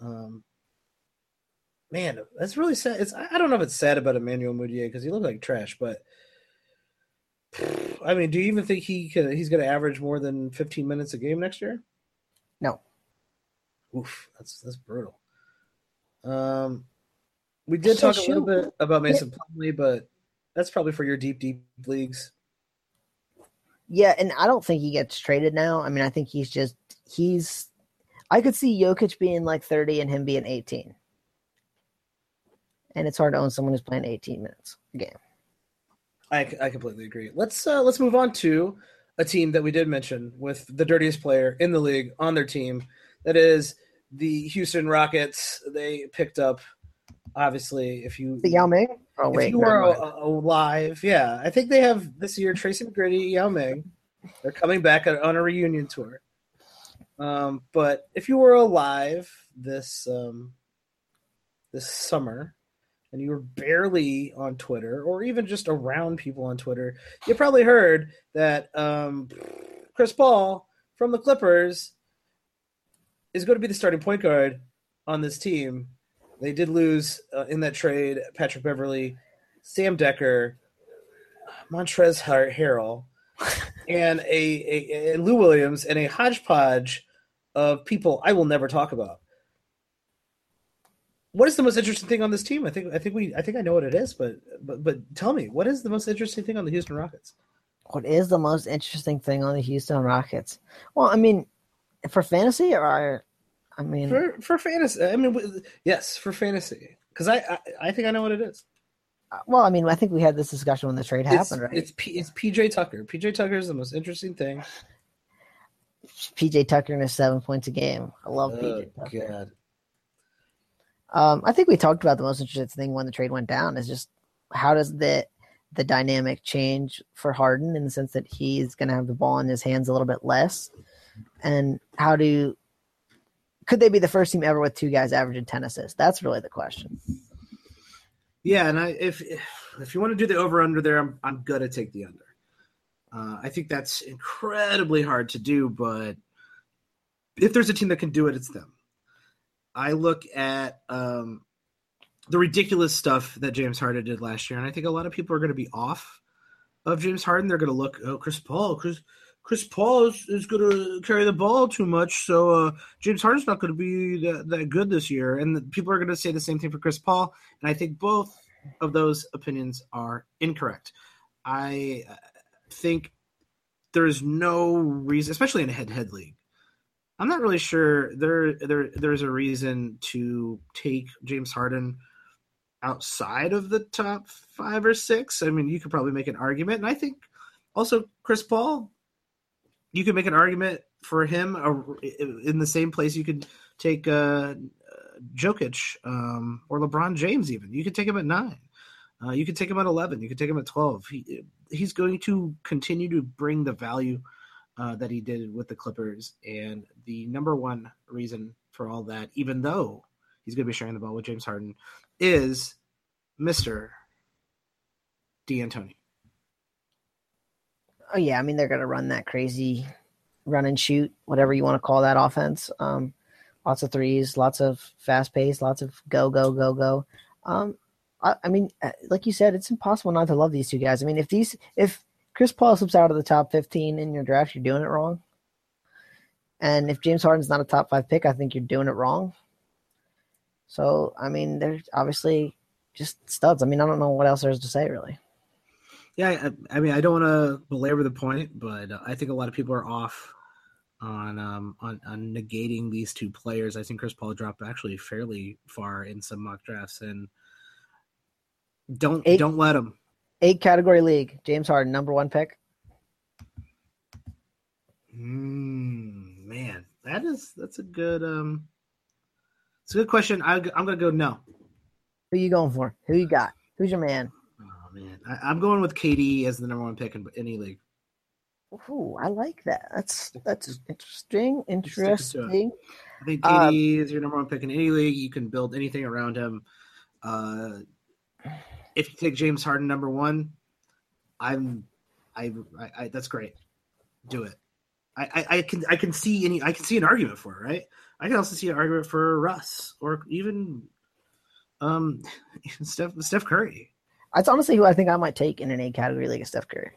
A: Um, man, that's really sad. It's I don't know if it's sad about Emmanuel Mudiay because he looked like trash, but I mean, do you even think he could, he's going to average more than 15 minutes a game next year?
B: No.
A: Oof, that's that's brutal. Um, we did so talk a little bit about Mason Plumlee, but that's probably for your deep, deep leagues.
B: Yeah, and I don't think he gets traded now. I mean, I think he's just he's. I could see Jokic being like thirty and him being eighteen, and it's hard to own someone who's playing eighteen minutes a game.
A: I, I completely agree. Let's uh, let's move on to a team that we did mention with the dirtiest player in the league on their team. That is the Houston Rockets. They picked up obviously, if you
B: the Yao Ming,
A: oh, wait, if you were alive, yeah, I think they have this year Tracy McGrady, Yao Ming. They're coming back on a reunion tour. Um, but if you were alive this um, this summer and you were barely on Twitter or even just around people on Twitter, you probably heard that um, Chris Paul from the Clippers is going to be the starting point guard on this team they did lose uh, in that trade Patrick Beverley, Sam Dekker, Montrezl Harrell, and a, a, a, Lou Williams and a hodgepodge of people I will never talk about. What is the most interesting thing on this team? I think I think we I think I know what it is, but but but tell me what is the most interesting thing on the Houston Rockets?
B: What is the most interesting thing on the Houston Rockets? Well, I mean, for fantasy or I mean,
A: for for fantasy, I mean, yes, for fantasy, because I, I, I think I know what it is.
B: Uh, well, I mean, I think we had this discussion when the trade happened,
A: it's,
B: right?
A: It's P, it's PJ Tucker. PJ Tucker is the most interesting thing.
B: PJ Tucker in his seven points a game. I love oh, PJ Tucker. God. Um, I think we talked about the most interesting thing when the trade went down is just how does the the dynamic change for Harden in the sense that he's going to have the ball in his hands a little bit less, and how do could they be the first team ever with two guys averaging 10 assists? That's really the question.
A: Yeah, and I if if you want to do the over under there, I'm I'm gonna take the under. Uh, I think that's incredibly hard to do, but if there's a team that can do it, it's them. I look at um, the ridiculous stuff that James Harden did last year, and I think a lot of people are going to be off of James Harden. They're going to look, oh, Chris Paul, Chris Chris Paul is, is going to carry the ball too much, so uh, James Harden's not going to be that, that good this year. And people are going to say the same thing for Chris Paul, and I think both of those opinions are incorrect. I uh, think there is no reason, especially in a head-to-head league. I'm not really sure there there there's a reason to take James Harden outside of the top five or six. I mean, you could probably make an argument, and I think also Chris Paul you could make an argument for him in the same place you could take uh, Jokic um, or LeBron James. Even you could take him at nine. Uh, you could take him at eleven. You could take him at twelve. He he's going to continue to bring the value uh, that he did with the Clippers, and the number one reason for all that, even though he's going to be sharing the ball with James Harden, is Mister D'Antoni
B: oh yeah, I mean they're gonna run that crazy run and shoot, whatever you want to call that offense. Um, lots of threes, lots of fast pace, lots of go go go go. Um, I, I, mean, uh, like you said, it's impossible not to love these two guys. I mean, if these if Chris Paul slips out of the top 15 in your draft, you're doing it wrong. And if James Harden's not a top five pick, I think you're doing it wrong. So, I mean, they're obviously just studs. I mean, I don't know what else there is to say, really.
A: Yeah, I, I mean, I don't want to belabor the point, but I think a lot of people are off on um on, on negating these two players. I think Chris Paul dropped actually fairly far in some mock drafts, and don't do don't let him.
B: Eight category league. James Harden, number one pick.
A: Mm, man, that is that's a good um, it's a good question. I, I'm gonna go no.
B: Who you going for? Who you got? Who's your man?
A: Oh man, I, am going with KD as the number one pick in any league.
B: Ooh, I like that. That's that's interesting. Interesting.
A: I think KD um, is your number one pick in any league. You can build anything around him. Uh, if you take James Harden number one, I'm, I, I, I that's great. Do it. I, I, I, can I can see any I can see an argument for it, right? I can also see an argument for Russ or even um Steph Steph Curry.
B: That's honestly who I think I might take in an A category league, is Steph Curry.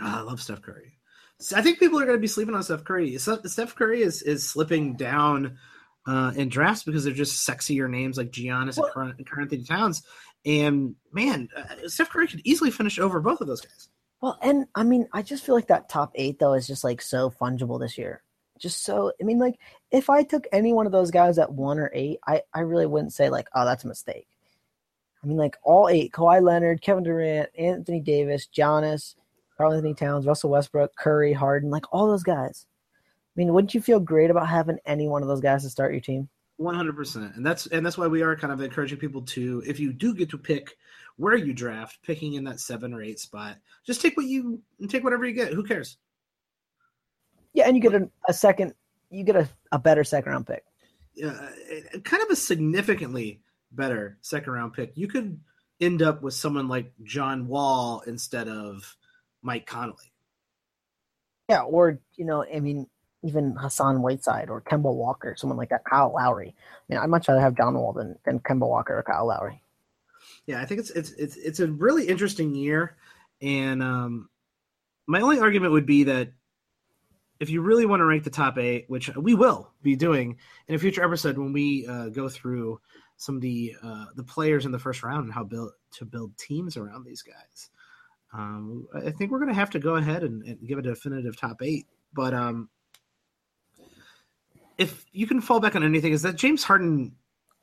A: Oh, I love Steph Curry. I think people are going to be sleeping on Steph Curry. Steph Curry is is slipping down uh, in drafts because they're just sexier names like Giannis well, and Karl-Anthony Towns. And man, uh, Steph Curry could easily finish over both of those guys.
B: Well, and I mean, I just feel like that top eight though is just like so fungible this year. Just so, I mean, like if I took any one of those guys at one or eight, I I really wouldn't say like, oh, that's a mistake. I mean, like all eight: Kawhi Leonard, Kevin Durant, Anthony Davis, Giannis, Karl-Anthony Towns, Russell Westbrook, Curry, Harden, like all those guys. I mean, wouldn't you feel great about having any one of those guys to start your team?
A: One hundred percent, and that's and that's why we are kind of encouraging people to, if you do get to pick where you draft, picking in that seven or eight spot, just take what you take whatever you get. Who cares?
B: Yeah, and you get a, a second, you get a, a better second round pick.
A: Yeah, uh, kind of a significantly better second round pick. You could end up with someone like John Wall instead of Mike Conley.
B: Yeah, or you know, I mean, even Hassan Whiteside or Kemba Walker, someone like that, Kyle Lowry. I mean, I'd much rather have John Wall than, than Kemba Walker or Kyle Lowry.
A: Yeah, I think it's it's it's it's a really interesting year, and um, my only argument would be that if you really want to rank the top eight, which we will be doing in a future episode when we uh, go through some of the uh, the players in the first round and how build to build teams around these guys. Um, I think we're going to have to go ahead and, and, give a definitive top eight. But um, if you can fall back on anything, is that James Harden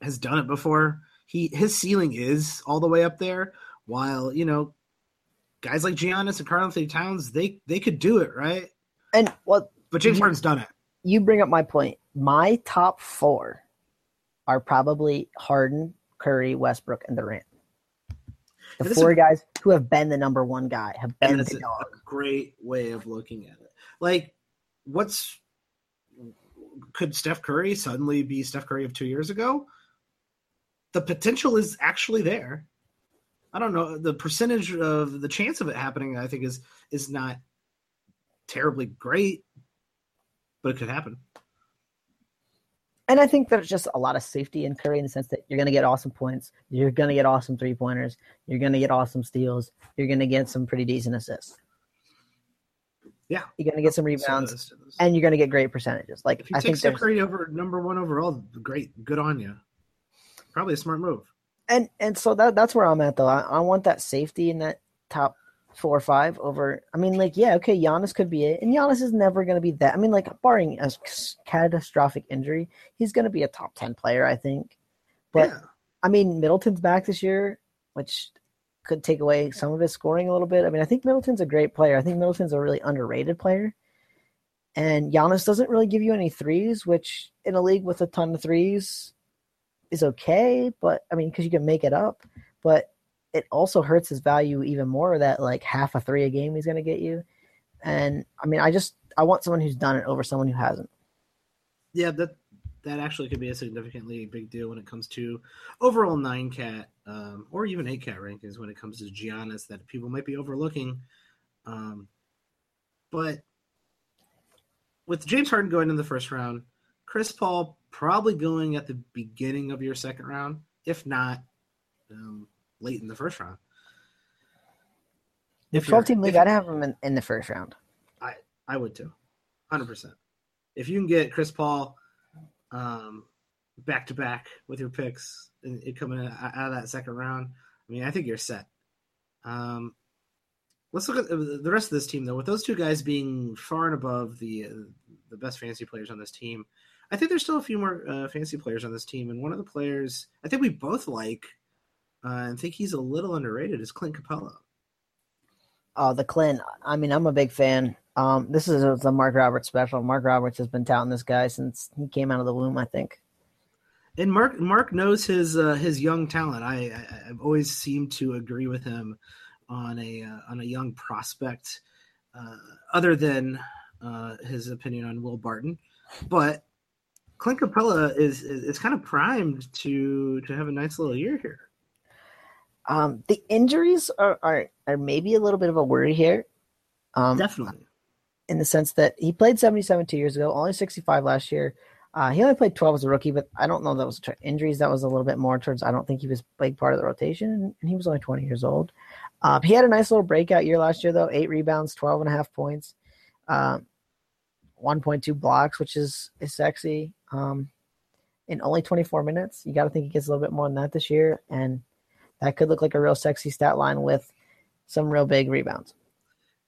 A: has done it before. He his ceiling is all the way up there, while you know guys like Giannis and Karl-Anthony Towns they they could do it right.
B: And what?
A: But James you, Harden's done it.
B: You bring up my point. My top four are probably Harden, Curry, Westbrook, and Durant. The four a, guys who have been the number one guy have been the dog.
A: A great way of looking at it. Like, what's could Steph Curry suddenly be Steph Curry of two years ago? The potential is actually there. I don't know the percentage of the chance of it happening. I think is is not terribly great, but it could happen.
B: And I think there's just a lot of safety in Curry in the sense that you're going to get awesome points, you're going to get awesome three pointers, you're going to get awesome steals, you're going to get some pretty decent assists.
A: Yeah,
B: you're going to get some rebounds, and you're going to get great percentages. Like
A: if you I take Steph Curry over number one overall, great, good on you. Probably a smart move.
B: And and so that that's where I'm at though. I, I want that safety in that top four or five over. I mean, like, yeah, okay, Giannis could be it, and Giannis is never going to be that. I mean, like, barring a catastrophic injury, he's going to be a top ten player, I think. But yeah. I mean, Middleton's back this year, which could take away some of his scoring a little bit. I mean, I think Middleton's a great player. I think Middleton's a really underrated player. And Giannis doesn't really give you any threes, which in a league with a ton of threes is okay. But I mean, because you can make it up. But it also hurts his value even more that like half a three a game he's going to get you. And I mean, I just I want someone who's done it over someone who hasn't.
A: Yeah, that that actually could be a significantly big deal when it comes to overall nine cat um, or even eight cat rankings when it comes to Giannis that people might be overlooking. Um, but with James Harden going in the first round, Chris Paul probably going at the beginning of your second round, if not um, late in the first round.
B: If twelve team league, I'd have him in, in the first round.
A: I I would too, hundred percent. If you can get Chris Paul, um, back to back with your picks and it coming out of that second round, I mean, I think you're set. Um, let's look at the the rest of this team though. With those two guys being far and above the uh, the best fantasy players on this team, I think there's still a few more uh, fantasy players on this team, and one of the players I think we both like uh, and think he's a little underrated is Clint Capela.
B: Oh, the Clint. I mean, I'm a big fan. Um, this is a, the Mark Roberts special. Mark Roberts has been touting this guy since he came out of the womb. I think.
A: and Mark Mark knows his uh, his young talent. I, I I've always seemed to agree with him on a uh, on a young prospect, uh, other than uh, his opinion on Will Barton, but Clint Capela is, is is kind of primed to to have a nice little year here.
B: Um, the injuries are, are are maybe a little bit of a worry here. Um,
A: Definitely,
B: in the sense that he played 77 two years ago, only 65 last year. Uh, he only played 12 as a rookie, but I don't know that was tra- injuries. That was a little bit more towards. I don't think he was big part of the rotation, and he was only 20 years old. Um, he had a nice little breakout year last year, though. Eight rebounds, 12 and a half points, um, 1.2 blocks, which is is sexy. Um, in only 24 minutes, you got to think he gets a little bit more than that this year, and that could look like a real sexy stat line with some real big rebounds.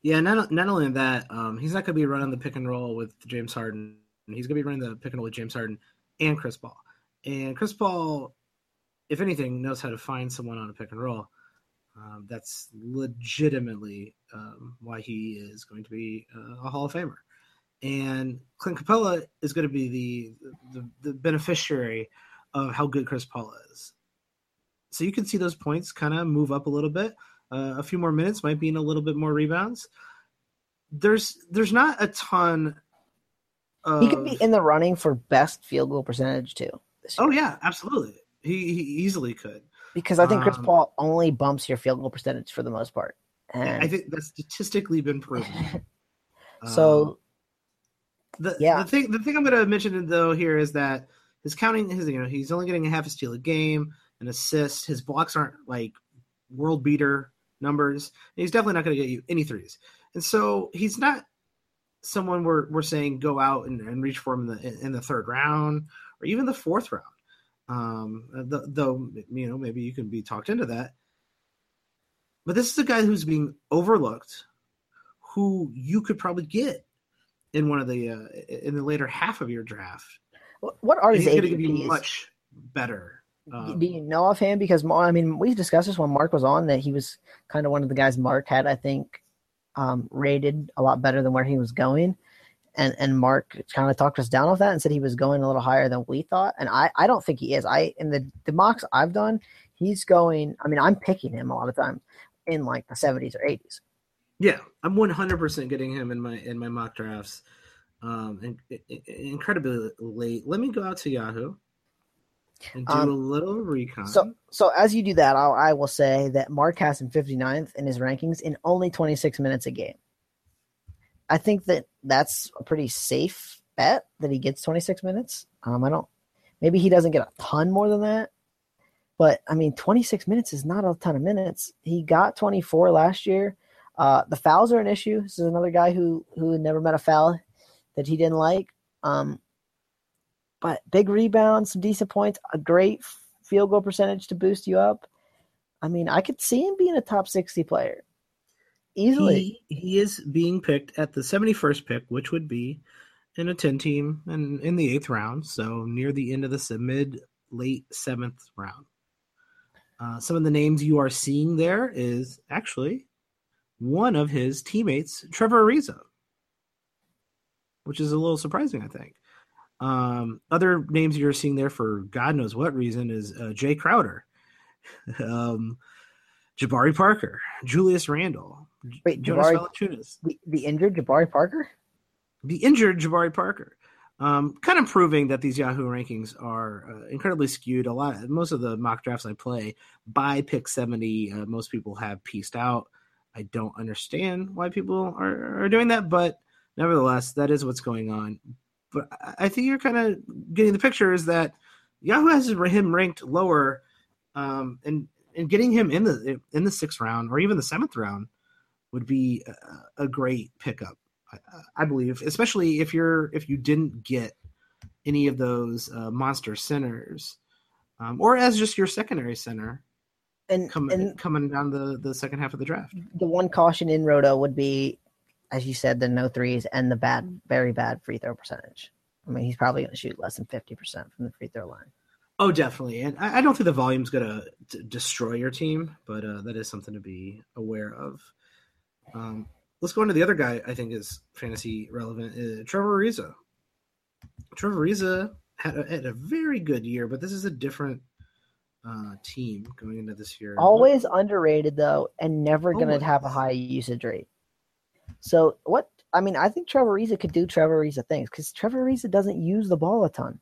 A: yeah. Not not only that, um, he's not going to be running the pick and roll with James Harden. He's going to be running the pick and roll with James Harden and Chris Paul. And Chris Paul, if anything, knows how to find someone on a pick and roll. Um, that's legitimately um, why he is going to be uh, a Hall of Famer. And Clint Capela is going to be the, the the beneficiary of how good Chris Paul is. So you can see those points kind of move up a little bit. Uh, a few more minutes might mean a little bit more rebounds. There's there's not a ton. Of,
B: He could be in the running for best field goal percentage too.
A: Oh yeah, absolutely. He, he easily could.
B: because I think Chris
A: Um,
B: Paul only bumps your field goal percentage for the most part. And
A: I think that's statistically been proven.
B: so
A: Um, the
B: yeah.
A: the thing the thing I'm going to mention though here is that his counting his you know he's only getting a half a steal a game, an assist. His blocks aren't like world beater numbers. He's definitely not going to get you any threes, and so he's not someone we're we're saying go out and, and reach for him in the in the third round or even the fourth round. Um, th- though you know maybe you can be talked into that, but this is a guy who's being overlooked, who you could probably get in one of the uh, in the later half of your draft.
B: What are
A: He's
B: his
A: going to give you
B: ADPs?
A: much better. Um,
B: Do you know offhand? Because Mar- I mean, we discussed this when Mark was on that he was kind of one of the guys Mark had, I think, um, rated a lot better than where he was going, and and Mark kind of talked us down off that and said he was going a little higher than we thought, and I I don't think he is. I in the the mocks I've done, he's going. I mean, I'm picking him a lot of times in like the 70s or 80s.
A: Yeah, I'm 100% getting him in my in my mock drafts. Um, and, and- incredibly late. Let me go out to Yahoo and do
B: Um,
A: a little recon.
B: So, so as you do that, I'll, I will say that Mark has him 59th in his rankings in only 26 minutes a game. I think that that's a pretty safe bet that he gets 26 minutes. Um, I don't, maybe he doesn't get a ton more than that, but I mean, 26 minutes is not a ton of minutes. He got 24 last year. Uh, the fouls are an issue. This is another guy who who never met a foul that he didn't like. Um, but big rebounds, some decent points, a great field goal percentage to boost you up. I mean, I could see him being a top 60 player easily.
A: he, he is being picked at the 71st pick, which would be in a 10 team and in the eighth round. So near the end of the mid late seventh round. Uh, some of the names you are seeing there is actually one of his teammates, Trevor Ariza, which is a little surprising, I think. Um, other names you're seeing there for God knows what reason is uh, Jay Crowder, um, Jabari Parker, Julius Randle,
B: Wait,
A: Jonas
B: Jabari, the, the injured Jabari Parker?
A: the injured Jabari Parker. Um, kind of proving that these Yahoo rankings are uh, incredibly skewed. A lot, most of the mock drafts I play by pick seventy, uh, most people have pieced out. I don't understand why people are, are doing that, but nevertheless, that is what's going on. But I- think you're kind of getting the picture is that Yahoo has him ranked lower, um, and and getting him in the in the sixth round or even the seventh round would be a, a great pickup. I, I, believe, especially if you're if you didn't get any of those uh, monster centers, um, or as just your secondary center,
B: and,
A: coming
B: and
A: coming down the the second half of the draft.
B: The one caution in Roto would be, as you said, the no threes and the bad, very bad free throw percentage. I mean, he's probably going to shoot less than fifty percent from the free throw line.
A: Oh, definitely, and I, I don't think the volume's going to destroy your team, but uh, that is something to be aware of. Um, let's go into the other guy. I think is fantasy relevant. Uh, Trevor Ariza. Trevor Ariza had a, had a very good year, but this is a different uh, team going into this year.
B: Always underrated though, and never going to have a high usage rate. So what? I mean, I think Trevor Ariza could do Trevor Ariza things because Trevor Ariza doesn't use the ball a ton.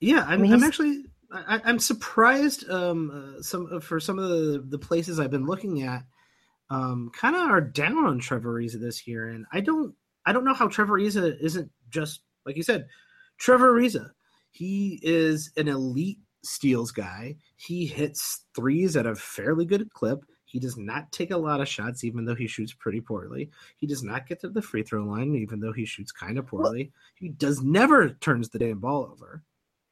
A: Yeah, I'm, I mean, I'm actually I, am surprised. Um, uh, some uh, for some of the the places I've been looking at, um, kind of are down on Trevor Ariza this year, and I don't I don't know how Trevor Ariza isn't just like you said, Trevor Ariza. He is an elite steals guy. He hits threes at a fairly good clip. He does not take a lot of shots, even though he shoots pretty poorly. He does not get to the free throw line, even though he shoots kind of poorly. He does never turns the damn ball over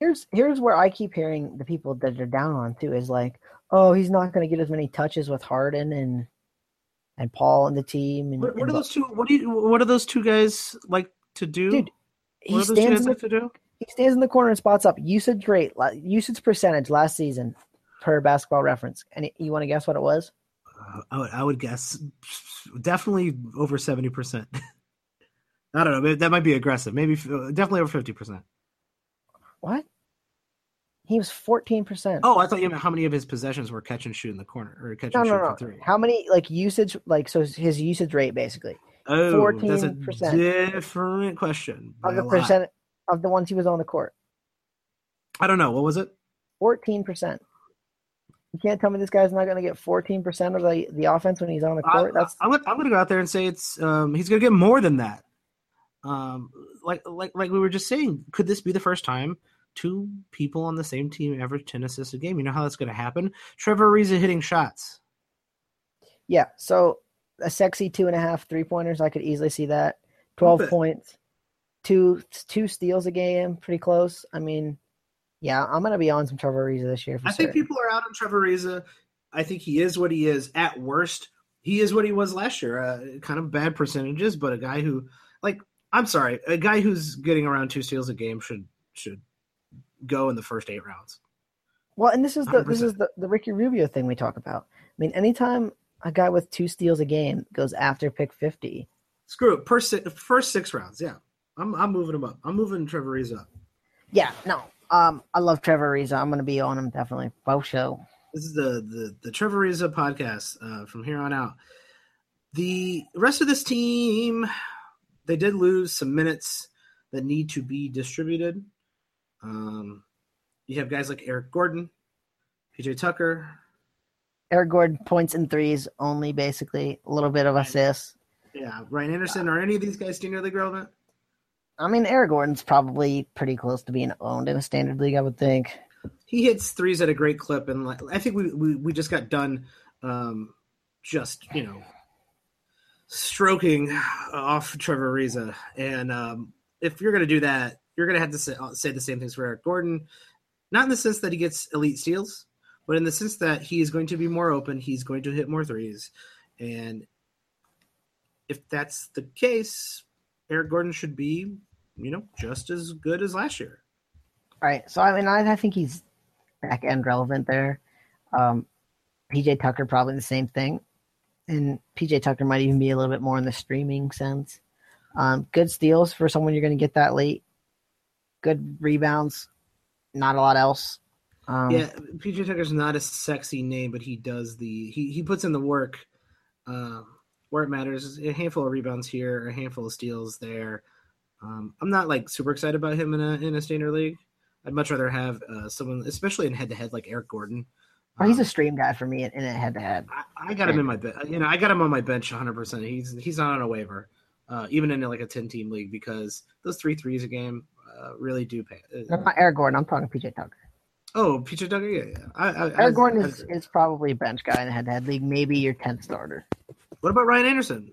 B: here's here's where I keep hearing the people that are down on too is like, oh, he's not going to get as many touches with Harden and and Paul and the team. And,
A: what, what
B: and
A: are those two? What do you? What are those two guys like to do?
B: Dude,
A: he stands in the, like to do?
B: He stands in the corner and spots up. Usage rate, usage percentage last season per Basketball Reference. And you want to guess what it was?
A: Uh, I, would, I would guess definitely over seventy percent. I don't know. That might be aggressive. Maybe definitely over fifty percent.
B: What? He was fourteen percent.
A: Oh, I thought you meant how many of his possessions were catch and shoot in the corner or catch no, and no, shoot no. for three.
B: How many like usage like so his usage rate basically?
A: Oh, 14%. that's a different question.
B: Of the percent of the ones he was on the court.
A: I don't know. What was it?
B: Fourteen percent. You can't tell me this guy's not going to get fourteen percent of the, the offense when he's on the court. I, That's
A: I'm, I'm going to go out there and say it's um, he's going to get more than that. Um, like like like we were just saying, could this be the first time two people on the same team average ten assists a game? You know how that's going to happen. Trevor Ariza hitting shots.
B: Yeah, so a sexy two and a half three pointers, I could easily see that. Twelve points, two two steals a game, pretty close. I mean, yeah, I'm gonna be on some Trevor Ariza this year.
A: I think people are out on Trevor Ariza. I think he is what he is. At worst, he is what he was last year. Uh, kind of bad percentages, but a guy who, like, I'm sorry, a guy who's getting around two steals a game should should go in the first eight rounds.
B: Well, and this is the 100%. this is the, the Ricky Rubio thing we talk about. I mean, anytime a guy with two steals a game goes after pick fifty,
A: screw it. First first six rounds, yeah. I'm I'm moving him up. I'm moving Trevor Ariza up.
B: Yeah, no. Um, I love Trevor Ariza. I'm going to be on him definitely. Both show.
A: This is the the the Trevor Ariza podcast uh, from here on out. The rest of this team they did lose some minutes that need to be distributed. Um, you have guys like Eric Gordon, PJ Tucker.
B: Eric Gordon points and threes only, basically a little bit of assists.
A: Yeah, Ryan Anderson. Are any of these guys senior league relevant?
B: I mean, Eric Gordon's probably pretty close to being owned in a standard league. I would think
A: he hits threes at a great clip, and I think we we, we just got done, um, just you know, stroking off Trevor Ariza. And um, if you're going to do that, you're going to have to say, uh, say the same things for Eric Gordon. Not in the sense that he gets elite steals, but in the sense that he is going to be more open. He's going to hit more threes. And if that's the case, Eric Gordon should be, you know, just as good as last year.
B: All right. So, I mean, I, I think he's back end relevant there. Um, PJ Tucker, probably the same thing and PJ Tucker might even be a little bit more in the streaming sense. Um, good steals for someone you're going to get that late. Good rebounds. Not a lot else.
A: Um, yeah, PJ Tucker's not a sexy name, but he does the he he puts in the work uh, where it matters. A handful of rebounds here, a handful of steals there. Um, I'm not like super excited about him in a in a standard league. I'd much rather have uh, someone, especially in head to head, like Eric Gordon,
B: Oh, he's a stream guy for me in, in a head to head.
A: I got him in my bench. You know, I got him on my bench 100. percent He's he's not on a waiver, uh, even in like a 10 team league because those three threes a game uh, really do pay.
B: That's not Eric Gordon. I'm talking PJ Tucker.
A: Oh, PJ Tucker. Yeah, yeah. I, I,
B: Eric I, Gordon is, is probably a bench guy in a head to head league. Maybe your 10th starter.
A: What about Ryan Anderson?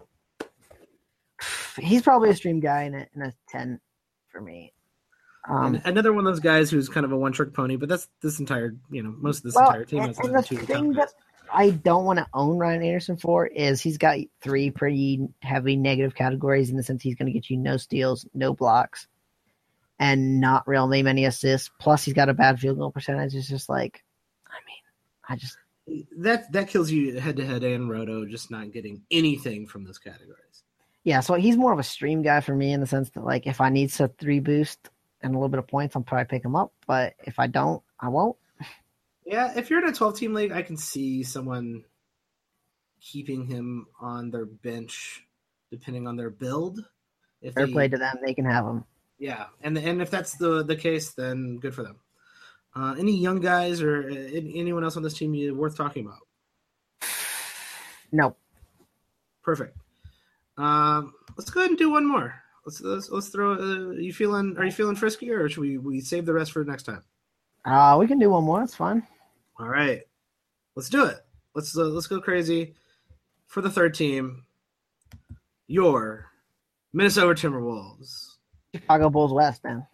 B: He's probably a stream guy in a, in a ten for me.
A: Um, another one of those guys who's kind of a one trick pony, but that's this entire you know most of this
B: well,
A: entire team.
B: And, and the thing that I don't want to own Ryan Anderson for is he's got three pretty heavy negative categories in the sense he's going to get you no steals, no blocks, and not really many assists. Plus, he's got a bad field goal percentage. It's just like, I mean, I just
A: that that kills you head to head and roto just not getting anything from those categories.
B: Yeah, so he's more of a stream guy for me in the sense that like if I need a three boost and a little bit of points, I'll probably pick him up. But if I don't, I won't.
A: Yeah, if you're in a 12 team league, I can see someone keeping him on their bench depending on their build.
B: If Fair they, play to them, they can have him.
A: Yeah, and and if that's the the case, then good for them. Uh, any young guys or uh, anyone else on this team you worth talking about?
B: No.
A: Perfect. Um, let's go ahead and do one more. Let's let's, let's throw. Uh, you feeling? Are you feeling frisky, or should we we save the rest for next time?
B: Uh, we can do one more. It's fine.
A: All right, let's do it. Let's uh, let's go crazy for the third team. Your Minnesota Timberwolves,
B: Chicago Bulls West, man.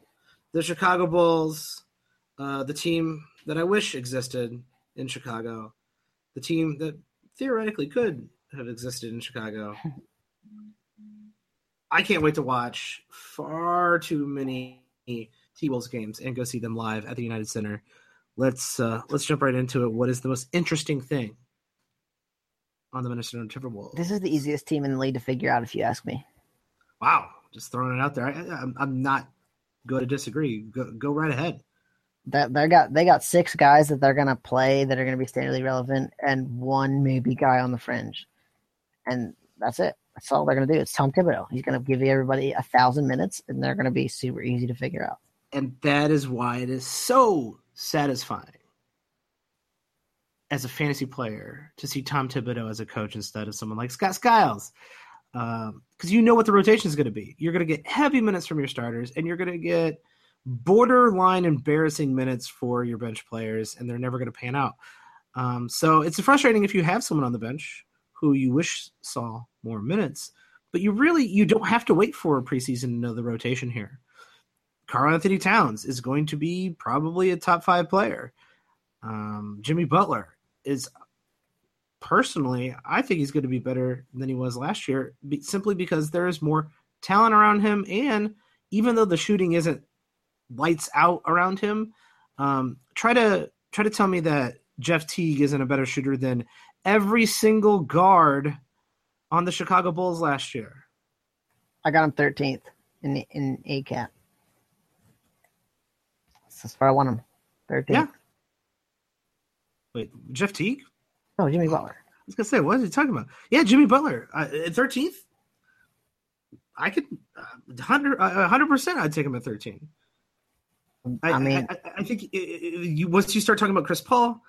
A: The Chicago Bulls, uh, the team that I wish existed in Chicago, the team that theoretically could have existed in Chicago. I can't wait to watch far too many T Wolves games and go see them live at the United Center. Let's uh, let's jump right into it. What is the most interesting thing on the Minnesota Timberwolves?
B: This is the easiest team in the league to figure out, if you ask me.
A: Wow, just throwing it out there. I, am I'm not going to disagree. Go, go right ahead.
B: That they got they got six guys that they're gonna play that are gonna be standardly relevant, and one maybe guy on the fringe, and that's it. That's all they're going to do. It's Tom Thibodeau. He's going to give everybody a thousand minutes, and they're going to be super easy to figure out.
A: And that is why it is so satisfying as a fantasy player to see Tom Thibodeau as a coach instead of someone like Scott Skiles. Because um, you know what the rotation is going to be. You're going to get heavy minutes from your starters, and you're going to get borderline embarrassing minutes for your bench players, and they're never going to pan out. Um, so it's frustrating if you have someone on the bench who you wish saw more minutes. But you really you don't have to wait for a preseason to know the rotation here. Karl-Anthony Towns is going to be probably a top five player. Um, Jimmy Butler is personally, I think he's going to be better than he was last year, simply because there is more talent around him, and even though the shooting isn't lights out around him, um, try to try to tell me that Jeff Teague isn't a better shooter than every single guard on the Chicago Bulls last year.
B: I got him 13th in in ACAT. That's where I want him. 13th. Yeah.
A: Wait, Jeff Teague?
B: No, Jimmy Butler.
A: I was gonna say, what are you talking about? Yeah, Jimmy Butler uh, at 13th. I could uh, hundred uh, hundred percent. I'd take him at 13. I, I mean, I, I, I think it, it, you, once you start talking about Chris Paul,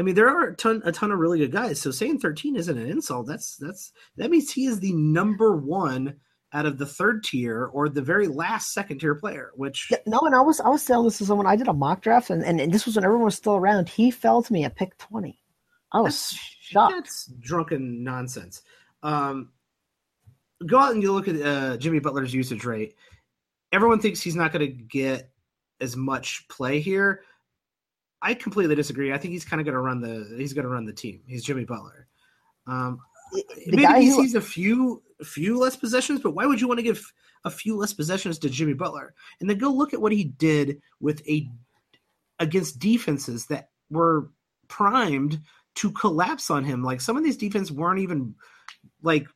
A: I mean, there are a ton, a ton of really good guys. So saying 13 isn't an insult. That's that's that means he is the number one out of the third tier or the very last second tier player. Which
B: yeah, no, and I was I was telling this to someone. I did a mock draft, and, and, and this was when everyone was still around. He fell to me at pick 20. I was that's, shocked.
A: That's drunken nonsense. Um, go out and you look at uh, Jimmy Butler's usage rate. Everyone thinks he's not going to get as much play here. I completely disagree. I think he's kind of going to run the he's going to run the team. He's Jimmy Butler. Um, maybe he who, sees a few few less possessions, but why would you want to give a few less possessions to Jimmy Butler? And then go look at what he did with a against defenses that were primed to collapse on him. Like some of these defenses weren't even like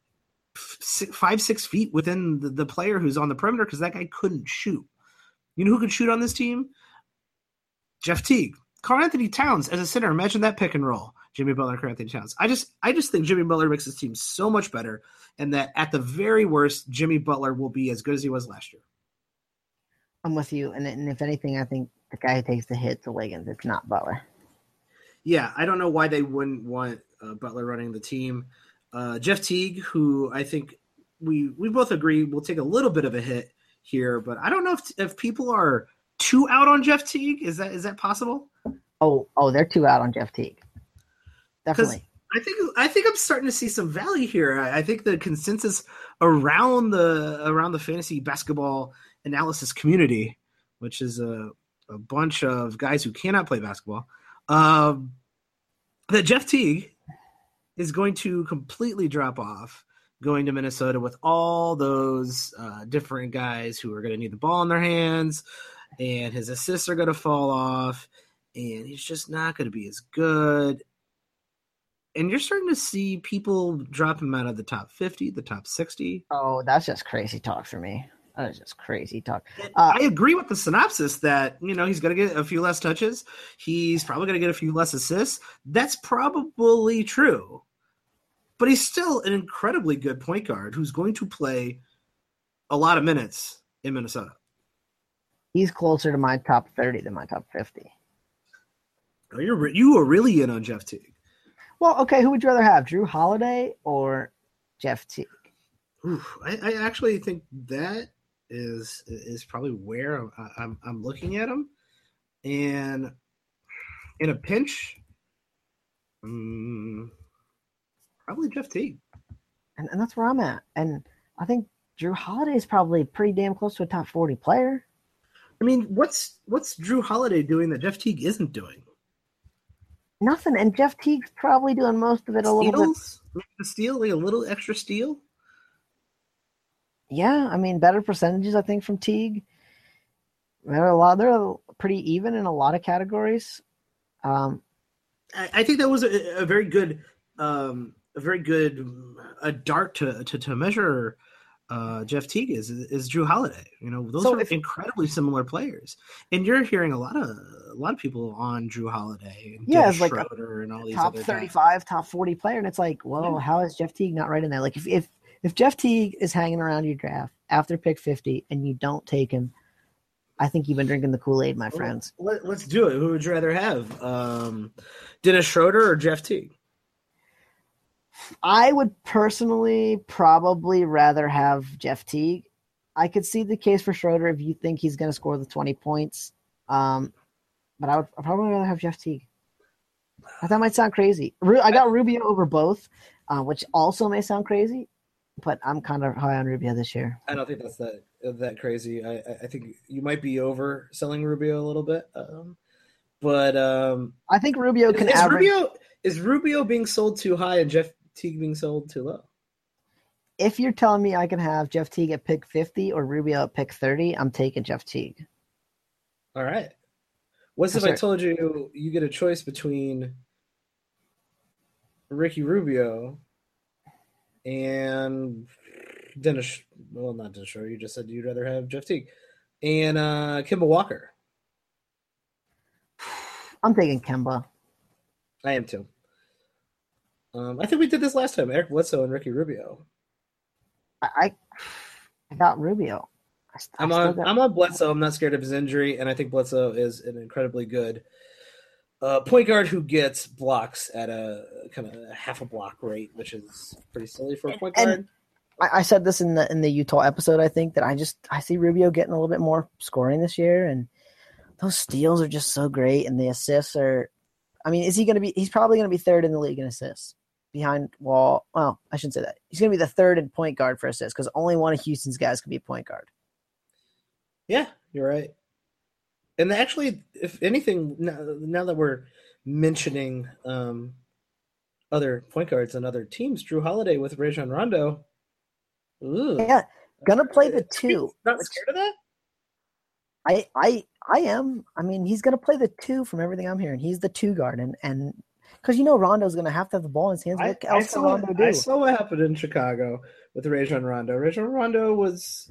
A: five six feet within the, the player who's on the perimeter because that guy couldn't shoot. You know who could shoot on this team? Jeff Teague. Karl-Anthony Towns as a center. Imagine that pick and roll. Jimmy Butler, Karl-Anthony Towns. I just I just think Jimmy Butler makes his team so much better, and that at the very worst, Jimmy Butler will be as good as he was last year.
B: I'm with you, and, and if anything, I think the guy who takes the hit to Wiggins. It's not Butler.
A: Yeah, I don't know why they wouldn't want uh, Butler running the team. Uh, Jeff Teague, who I think we we both agree will take a little bit of a hit here, but I don't know if if people are too out on Jeff Teague. Is that is that possible?
B: Oh, oh, they're two out on Jeff Teague. Definitely.
A: I think I think I'm starting to see some value here. I, I think the consensus around the around the fantasy basketball analysis community, which is a a bunch of guys who cannot play basketball, um, that Jeff Teague is going to completely drop off going to Minnesota with all those uh, different guys who are going to need the ball in their hands, and his assists are going to fall off, and he's just not going to be as good. And you're starting to see people drop him out of the top 50, the top 60.
B: Oh, that's just crazy talk for me. That is just crazy talk. Uh,
A: I agree with the synopsis that you know he's going to get a few less touches. He's probably going to get a few less assists. That's probably true, but he's still an incredibly good point guard who's going to play a lot of minutes in Minnesota.
B: He's closer to my top thirty than my top fifty.
A: Oh, you're you are really in on Jeff Teague.
B: Well, okay, who would you rather have, Jrue Holiday or Jeff Teague?
A: Oof, I, I actually think that is is probably where I'm I'm, I'm looking at him, and in a pinch, um, probably Jeff Teague.
B: And, and that's where I'm at. And I think Jrue Holiday is probably pretty damn close to a top forty player.
A: I mean, what's what's Jrue Holiday doing that Jeff Teague isn't doing?
B: Nothing. And Jeff Teague's probably doing most of it a
A: Steals?
B: little bit.
A: A steal, like a little extra steal.
B: Yeah, I mean, better percentages, I think, from Teague. They're a lot. They're pretty even in a lot of categories. Um,
A: I, I think that was a, a very good, um, a very good a dart to to, to measure uh, Jeff Teague is is Jrue Holiday. You know, those
B: So
A: are
B: if-
A: incredibly similar players, and you're hearing a lot of a lot of people on Jrue Holiday, and
B: Yeah,
A: Dennis
B: it's like a
A: and all these
B: top
A: guys.
B: thirty-five, top forty player, and it's like, whoa,
A: Yeah.
B: how is Jeff Teague not right in there? Like, if if if Jeff Teague is hanging around your draft after pick fifty and you don't take him, I think you've been drinking the Kool Aid, my friends.
A: Let, let's do it. Who would you rather have, um, Dennis Schroeder or Jeff Teague?
B: I would personally probably rather have Jeff Teague. I could see the case for Schroeder if you think he's going to score the 20 points. Um, but I would I'd probably rather have Jeff Teague. That might sound crazy. Ru- I got Rubio over both, uh, which also may sound crazy, but I'm kind of high on Rubio this year.
A: I don't think that's that that crazy. I I- think you might be overselling Rubio a little bit, um, but um,
B: I think Rubio can
A: is
B: average.
A: Rubio is Rubio being sold too high and Jeff Teague being sold too low?
B: If you're telling me I can have Jeff Teague at pick 50 or Rubio at pick 30, I'm taking Jeff Teague.
A: All right. What's if I told you you get a choice between Ricky Rubio and Dennis? Well, not Dennis Schroeder. You just said you'd rather have Jeff Teague and uh, Kemba Walker.
B: I'm taking Kemba.
A: I am too. Um, I think we did this last time. Eric Bledsoe and Ricky Rubio.
B: I, I, I got Rubio. I, I
A: I'm on.
B: got-
A: I'm on Bledsoe. I'm not scared of his injury, and I think Bledsoe is an incredibly good uh, point guard who gets blocks at a kind of half a block rate, which is pretty silly for a point
B: And-
A: guard.
B: I, I said this in the in the Utah episode. I think that I just I see Rubio getting a little bit more scoring this year, and those steals are just so great, and the assists are. I mean, is he going to be? He's probably going to be third in the league in assists, behind Wall. Well, I shouldn't say that. He's going to be the third in point guard for assists because only one of Houston's guys can be a point guard.
A: Yeah, you're right. And actually, if anything, now, now that we're mentioning um, other point guards and other teams, Jrue Holiday with Rajon Rondo. Ooh.
B: Yeah, gonna play the two.
A: Not scared of that?
B: I I I am. I mean, he's going to play the two from everything I'm hearing. He's the two guard, and and because you know Rondo's going to have to have the ball in his hands.
A: I,
B: What
A: I
B: else can
A: saw,
B: Rondo do?
A: I saw what happened in Chicago with Rajon Rondo. Rajon Rondo was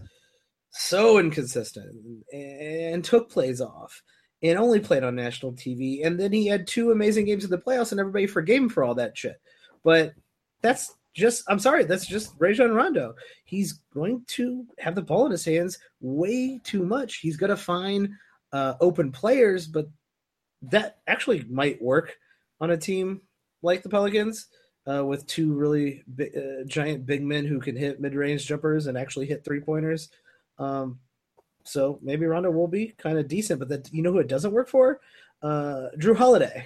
A: so inconsistent and took plays off and only played on national TV. And then he had two amazing games in the playoffs, and everybody forgave him for all that shit. But that's just, I'm sorry, that's just Rajon Rondo. He's going to have the ball in his hands way too much. He's going to find uh, open players, but that actually might work on a team like the Pelicans uh, with two really big, uh, giant big men who can hit mid-range jumpers and actually hit three pointers. Um, so maybe Rondo will be kind of decent, but that you know who it doesn't work for? Uh, Jrue Holiday.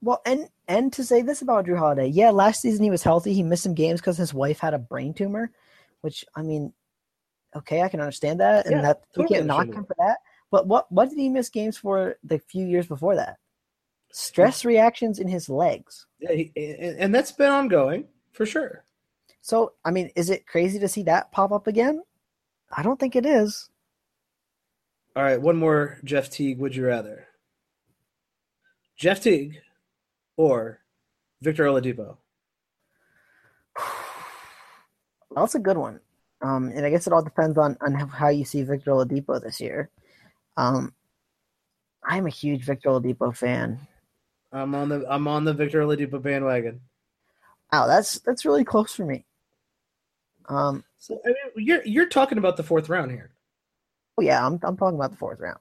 B: Well, and and to say this about Jrue Holiday, yeah, last season he was healthy. He missed some games because his wife had a brain tumor, which I mean, okay, I can understand that, and
A: Yeah,
B: that we can't knock him for that. But what what did he miss games for the few years before that? Stress reactions in his legs.
A: Yeah, he, and, that's been ongoing for sure.
B: So I mean, is it crazy to see that pop up again? I don't think it is.
A: All right, one more Jeff Teague. Would you rather? Jeff Teague or Victor Oladipo?
B: That's a good one. Um, and I guess it all depends on on how you see Victor Oladipo this year. Um, I'm a huge Victor Oladipo fan.
A: I'm on the I'm on the Victor Oladipo bandwagon.
B: Wow, that's that's really close for me. Um,
A: So I mean, you're you're talking about the fourth round here,
B: oh yeah, I'm I'm talking about the fourth round.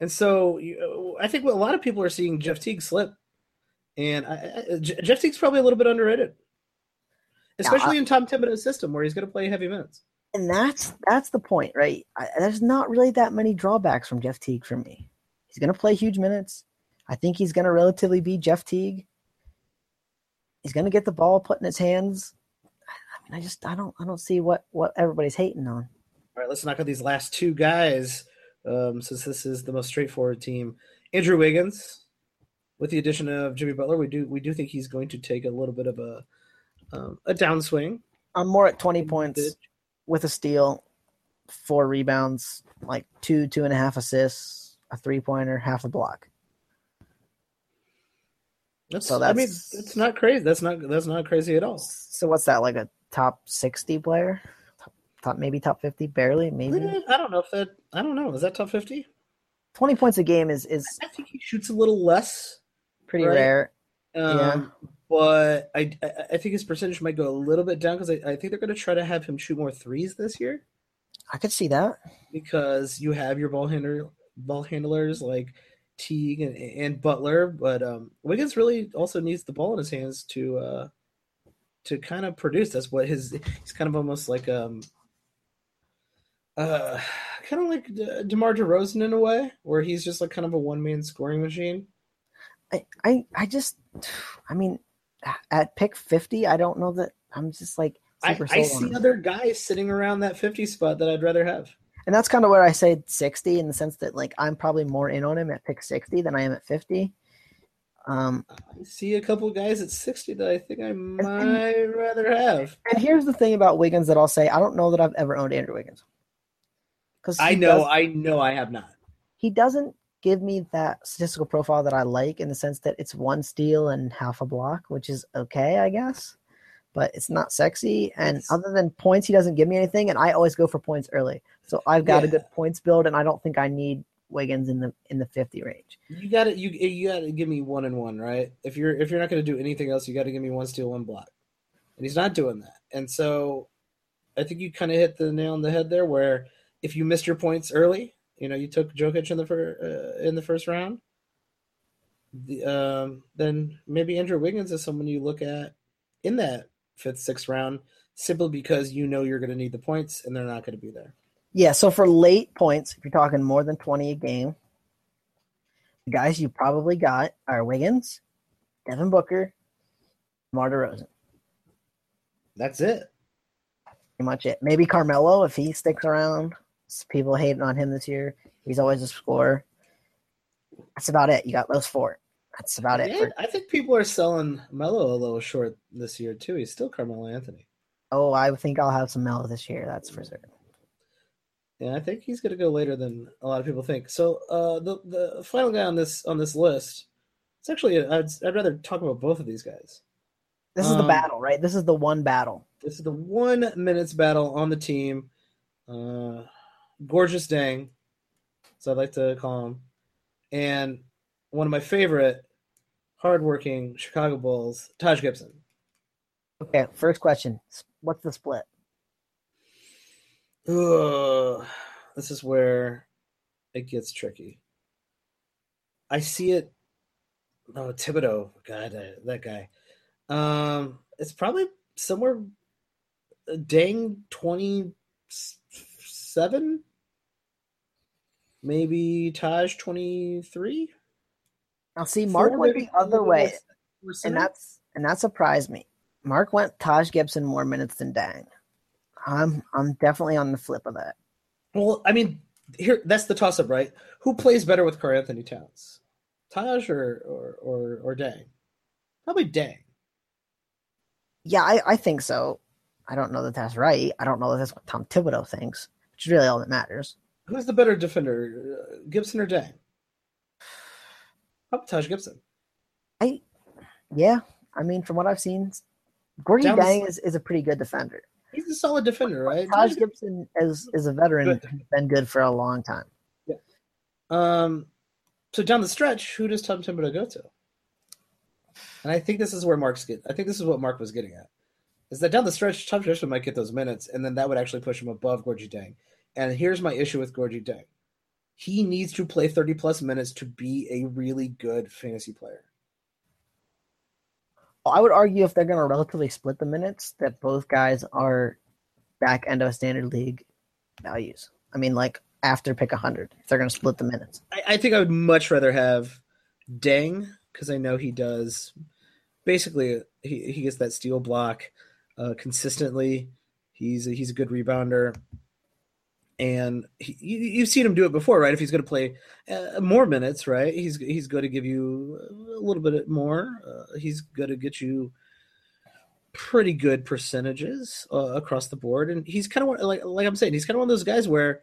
A: and so you, I think what a lot of people are seeing Jeff Teague slip, and I, I, Jeff Teague's probably a little bit underrated, especially in Tom Thibodeau's system where he's going to play heavy minutes.
B: And that's that's the point, right? There's not really that many drawbacks from Jeff Teague for me. He's going to play huge minutes. I think he's going to relatively be Jeff Teague. He's going to get the ball put in his hands. I mean, I just I don't I don't see what what everybody's hating on.
A: All right, let's knock out these last two guys, um, since this is the most straightforward team. Andrew Wiggins, with the addition of Jimmy Butler, we do we do think he's going to take a little bit of a um, a downswing.
B: I'm more at 20 points with a steal, four rebounds, like two, two and a half assists, a three pointer, half a block.
A: That's,
B: So
A: I mean,
B: that's-
A: it's not crazy. That's not that's not crazy at all.
B: So what's that, like a top 60 player? Top, top maybe top 50, barely, maybe.
A: Eh, I don't know if that. I don't know. Is that top fifty?
B: 20 points a game is is
A: I think he shoots a little less.
B: pretty
A: Right.
B: rare.
A: Um,
B: Yeah.
A: But I, I I think his percentage might go a little bit down because I, I think they're going to try to have him shoot more threes this year
B: I could see that.
A: because you have your ball handler ball handlers like Teague and, and Butler, but um, Wiggins really also needs the ball in his hands to uh, to kind of produce. That's what his he's kind of almost like um uh kind of like De- DeMar DeRozan in a way, where he's just like kind of a one man scoring machine.
B: I, I, I just, I mean, at pick 50, I don't know that I'm just like
A: I,
B: super
A: I see other guys sitting around that fifty spot that I'd rather have.
B: And that's kind of where I say 60 in the sense that like I'm probably more in on him at pick 60 than I am at 50. Um,
A: I see a couple guys at sixty that I think I might rather have.
B: and here's the thing about Wiggins that I'll say I don't know that I've ever owned Andrew Wiggins. Because
A: I know, I know, I have not.
B: he doesn't give me that statistical profile that I like in the sense that it's one steal and half a block, which is okay, I guess. But it's not sexy. And other than points, he doesn't give me anything. And I always go for points early. So I've got a good points build, and I don't think I need Wiggins in the in the 50 range.
A: You got to you you got to give me one and one, right? If you're if you're not going to do anything else, you got to give me one steal, one block, and he's not doing that. And so, I think you kind of hit the nail on the head there. Where if you missed your points early, you know, you took Jokic in the fir- uh, in the first round, the, um, then maybe Andrew Wiggins is someone you look at in that fifth, sixth round, simply because you know you're going to need the points and they're not going to be there.
B: Yeah, so for late points, if you're talking more than 20 a game, the guys you probably got are Wiggins, Devin Booker, Mar DeRozan.
A: That's it.
B: Pretty much it. Maybe Carmelo if he sticks around. People hating on him this year. He's always a scorer. That's about it. You got those four. That's about it.
A: Yeah,
B: for-
A: I think people are selling Melo a little short this year too. He's still Carmelo Anthony.
B: oh, I think I'll have some Melo this year. That's for certain.
A: Yeah, I think he's going to go later than a lot of people think. So uh, the the final guy on this on this list, it's actually I'd, I'd rather talk about both of these guys.
B: This is the
A: Um,
B: battle, right? This is the one battle.
A: This is the one minutes battle on the team. Uh, Gorgui Dieng, so I'd like to call him, and one of my favorite, hardworking Chicago Bulls, Taj Gibson.
B: Okay, first question. What's the split?
A: Ugh, this is where it gets tricky. I see it. Oh, Thibodeau. God, that guy. Um, it's probably somewhere uh, Dieng 27 maybe taj 23
B: now, see, Mark went the other way, and that's and that surprised me. Mark went Taj Gibson more minutes than Dieng. I'm I'm definitely on the flip of that.
A: Well, I mean, here that's the toss up, right? Who plays better with Karl-Anthony Towns, Taj or or or, or Dieng? Probably Dieng.
B: Yeah, I, I think so. I don't know that that's right. I don't know that that's what Tom Thibodeau thinks, which is really all that matters.
A: Who's the better defender, uh, Gibson or Dieng? How Taj Gibson?
B: I, yeah. I mean, from what I've seen, Gorgui Down Dieng is, is a pretty good defender.
A: He's a solid defender, right?
B: Taj Gibson is is a veteran, good. been good for a long time.
A: Yeah. Um. So down the stretch, who does Tom Thibodeau go to? And I think this is where Mark's get. I think this is what Mark was getting at, is that down the stretch, Tom Thibodeau might get those minutes, and then that would actually push him above Gorgui Dieng. And here's my issue with Gorgui Dieng: he needs to play 30 plus minutes to be a really good fantasy player.
B: I would argue if they're going to relatively split the minutes, that both guys are back end of a standard league values. I mean, like after pick 100, if they're going to split the minutes.
A: I, I, think I would much rather have Dieng because I know he does basically he, he gets that steal block uh, consistently. He's a, he's a good rebounder and he, you've seen him do it before, right? If he's going to play uh, more minutes, right? He's he's going to give you a little bit more. Uh, he's going to get you pretty good percentages uh, across the board, and he's kind of like like I'm saying, he's kind of one of those guys where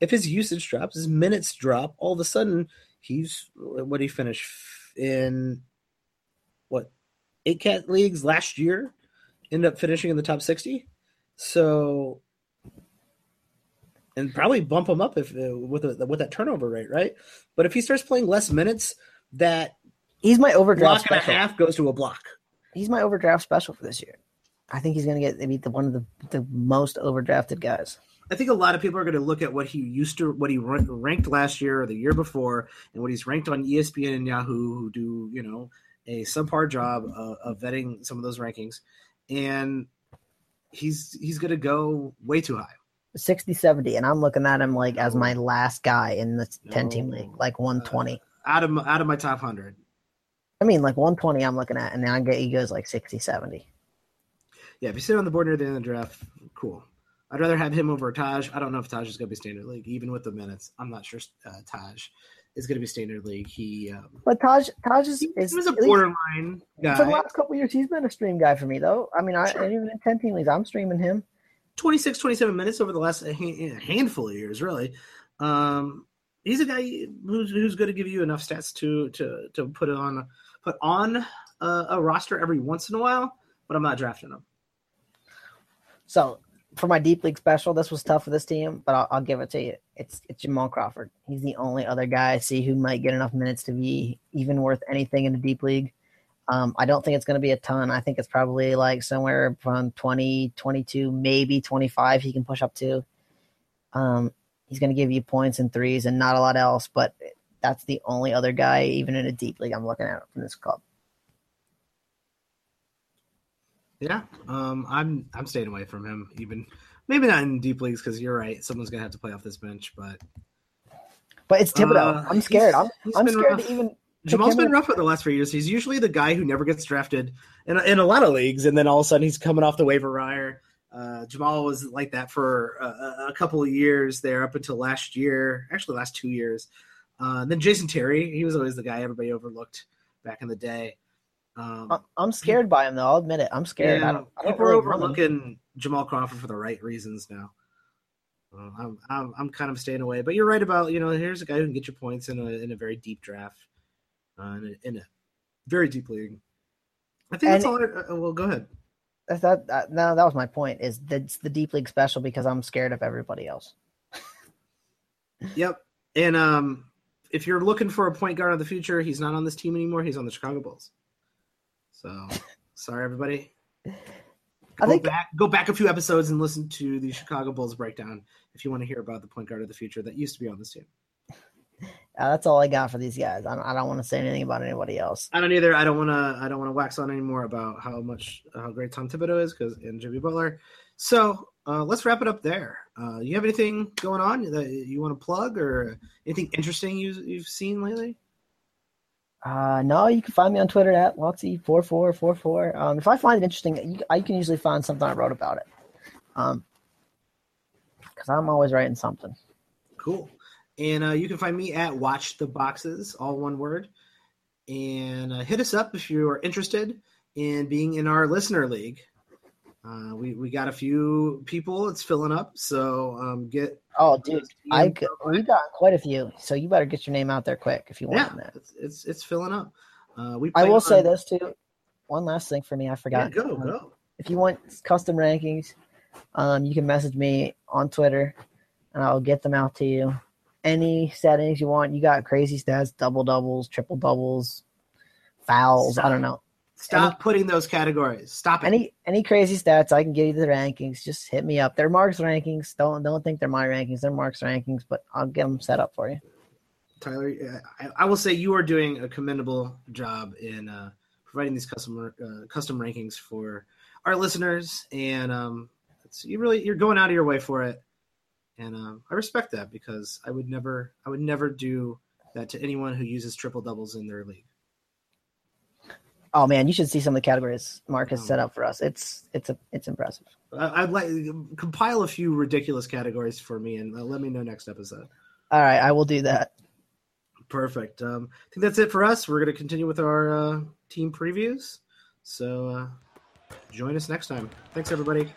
A: if his usage drops, his minutes drop, all of a sudden he's what he finished in what eight cat leagues last year, ended up finishing in the top sixty. So and probably bump him up if uh, with a, with that turnover rate, right? But if he starts playing less minutes, that
B: he's my overdraft
A: block special. and a half goes to a block.
B: He's my overdraft special for this year. I think he's going to get maybe the one of the, the most overdrafted guys.
A: I think a lot of people are going to look at what he used to, what he ranked last year or the year before, and what he's ranked on ESPN and Yahoo, who do you know a subpar job of, of vetting some of those rankings, and he's he's going to go way too high
B: 60 70 and i'm looking at him like as my last guy in the 10 team league like 120 uh,
A: out of out of my top 100
B: i mean like 120 i'm looking at and then i get he goes like 60 70
A: yeah if you sit on the board near the end of the draft cool. I'd rather have him over taj. I don't know if taj is going to be standard league even with the minutes. I'm not sure uh, taj is going to be standard league. He um,
B: but taj taj is,
A: is he was a borderline guy
B: for the last couple years he's been a stream guy for me though. I mean i sure. even in 10 team leagues i'm streaming him
A: 26, 27 minutes over the last handful of years, really. Um, he's a guy who's who's going to give you enough stats to to to put on put on a, a, roster every once in a while, but I'm not drafting him.
B: So for my deep league special, this was tough for this team, but I'll, I'll give it to you. It's it's Jamal Crawford. He's the only other guy I see who might get enough minutes to be even worth anything in a deep league. Um, I don't think it's going to be a ton. I think it's probably like somewhere from 20, 22, maybe 25 he can push up to. Um, he's going to give you points and threes and not a lot else, but that's the only other guy, even in a deep league, I'm looking at from this club.
A: Yeah, um, I'm I'm staying away from him. Even maybe not in deep leagues because you're right. Someone's gonna have to play off this bench, but
B: but it's Thibodeau. Uh, I'm scared. I'm, I'm scared rough. to even
A: Jamal's been rough for the last few years. He's usually the guy who never gets drafted in, in a lot of leagues, and then all of a sudden he's coming off the waiver wire. Uh, Jamal was like that for a, a, couple of years there up until last year, actually last two years. Uh, then Jason Terry, he was always the guy everybody overlooked back in the day.
B: Um, I'm scared by him though. I'll admit it. I'm scared. Yeah, I don't, I don't
A: people really are overlooking Jamal Crawford for the right reasons now. Uh, I'm, I'm, I'm kind of staying away, but you're right about you know here's a guy who can get your points in a in a very deep draft uh, in, a, in, a, very deep league. I think and that's all. I, uh, well, go ahead.
B: That, that no, that was my point. Is that's the deep league special because I'm scared of everybody else.
A: yep, and um, if you're looking for a point guard of the future, he's not on this team anymore. He's on the Chicago Bulls. So sorry, everybody. Go I think back, go back a few episodes and listen to the Chicago Bulls breakdown if you want to hear about the point guard of the future that used to be on this team.
B: Uh, that's all I got for these guys. I don't, I don't want to say anything about anybody else.
A: I don't either. I don't want to. I don't want to wax on anymore about how much how great Tom Thibodeau is because and Jimmy Butler. So uh, let's wrap it up there. Uh, you have anything going on that you want to plug or anything interesting you, you've seen lately?
B: Uh, no, you can find me on Twitter at Wattsy4444. Um, if I find it interesting, you, I can usually find something I wrote about it. Um, because I'm always writing something.
A: Cool. And uh, you can find me at Watch the Boxes, all one word. And uh, hit us up if you are interested in being in our listener league. Uh, we we got a few people. It's filling up, so um, get.
B: Oh, dude, I we got quite a few. So you better get your name out there quick if you want
A: yeah,
B: that.
A: It's, it's it's filling up. Uh, we
B: I will
A: on,
B: say this too. One last thing for me, I forgot.
A: Yeah, go
B: Um,
A: go.
B: If you want custom rankings, um, you can message me on Twitter, and I'll get them out to you. Any settings you want, you got crazy stats, double doubles, triple doubles, fouls. I don't know.
A: Stop putting those categories. Stop it.
B: Any any crazy stats, I can give you the rankings. Just hit me up. They're Mark's rankings. Don't don't think they're my rankings. They're Mark's rankings, but I'll get them set up for you.
A: Tyler, I, I will say you are doing a commendable job in uh, providing these custom uh, custom rankings for our listeners, and um, you really you're going out of your way for it, and um, I respect that because I would never I would never do that to anyone who uses triple doubles in their league.
B: Oh man, you should see some of the categories Mark has
A: Oh.
B: set up for us. It's it's a it's impressive.
A: I, I'd like compile a few ridiculous categories for me and uh, let me know next episode.
B: All right, I will do that.
A: Perfect. Um, I think that's it for us. We're going to continue with our uh, team previews. So uh, join us next time. Thanks, everybody.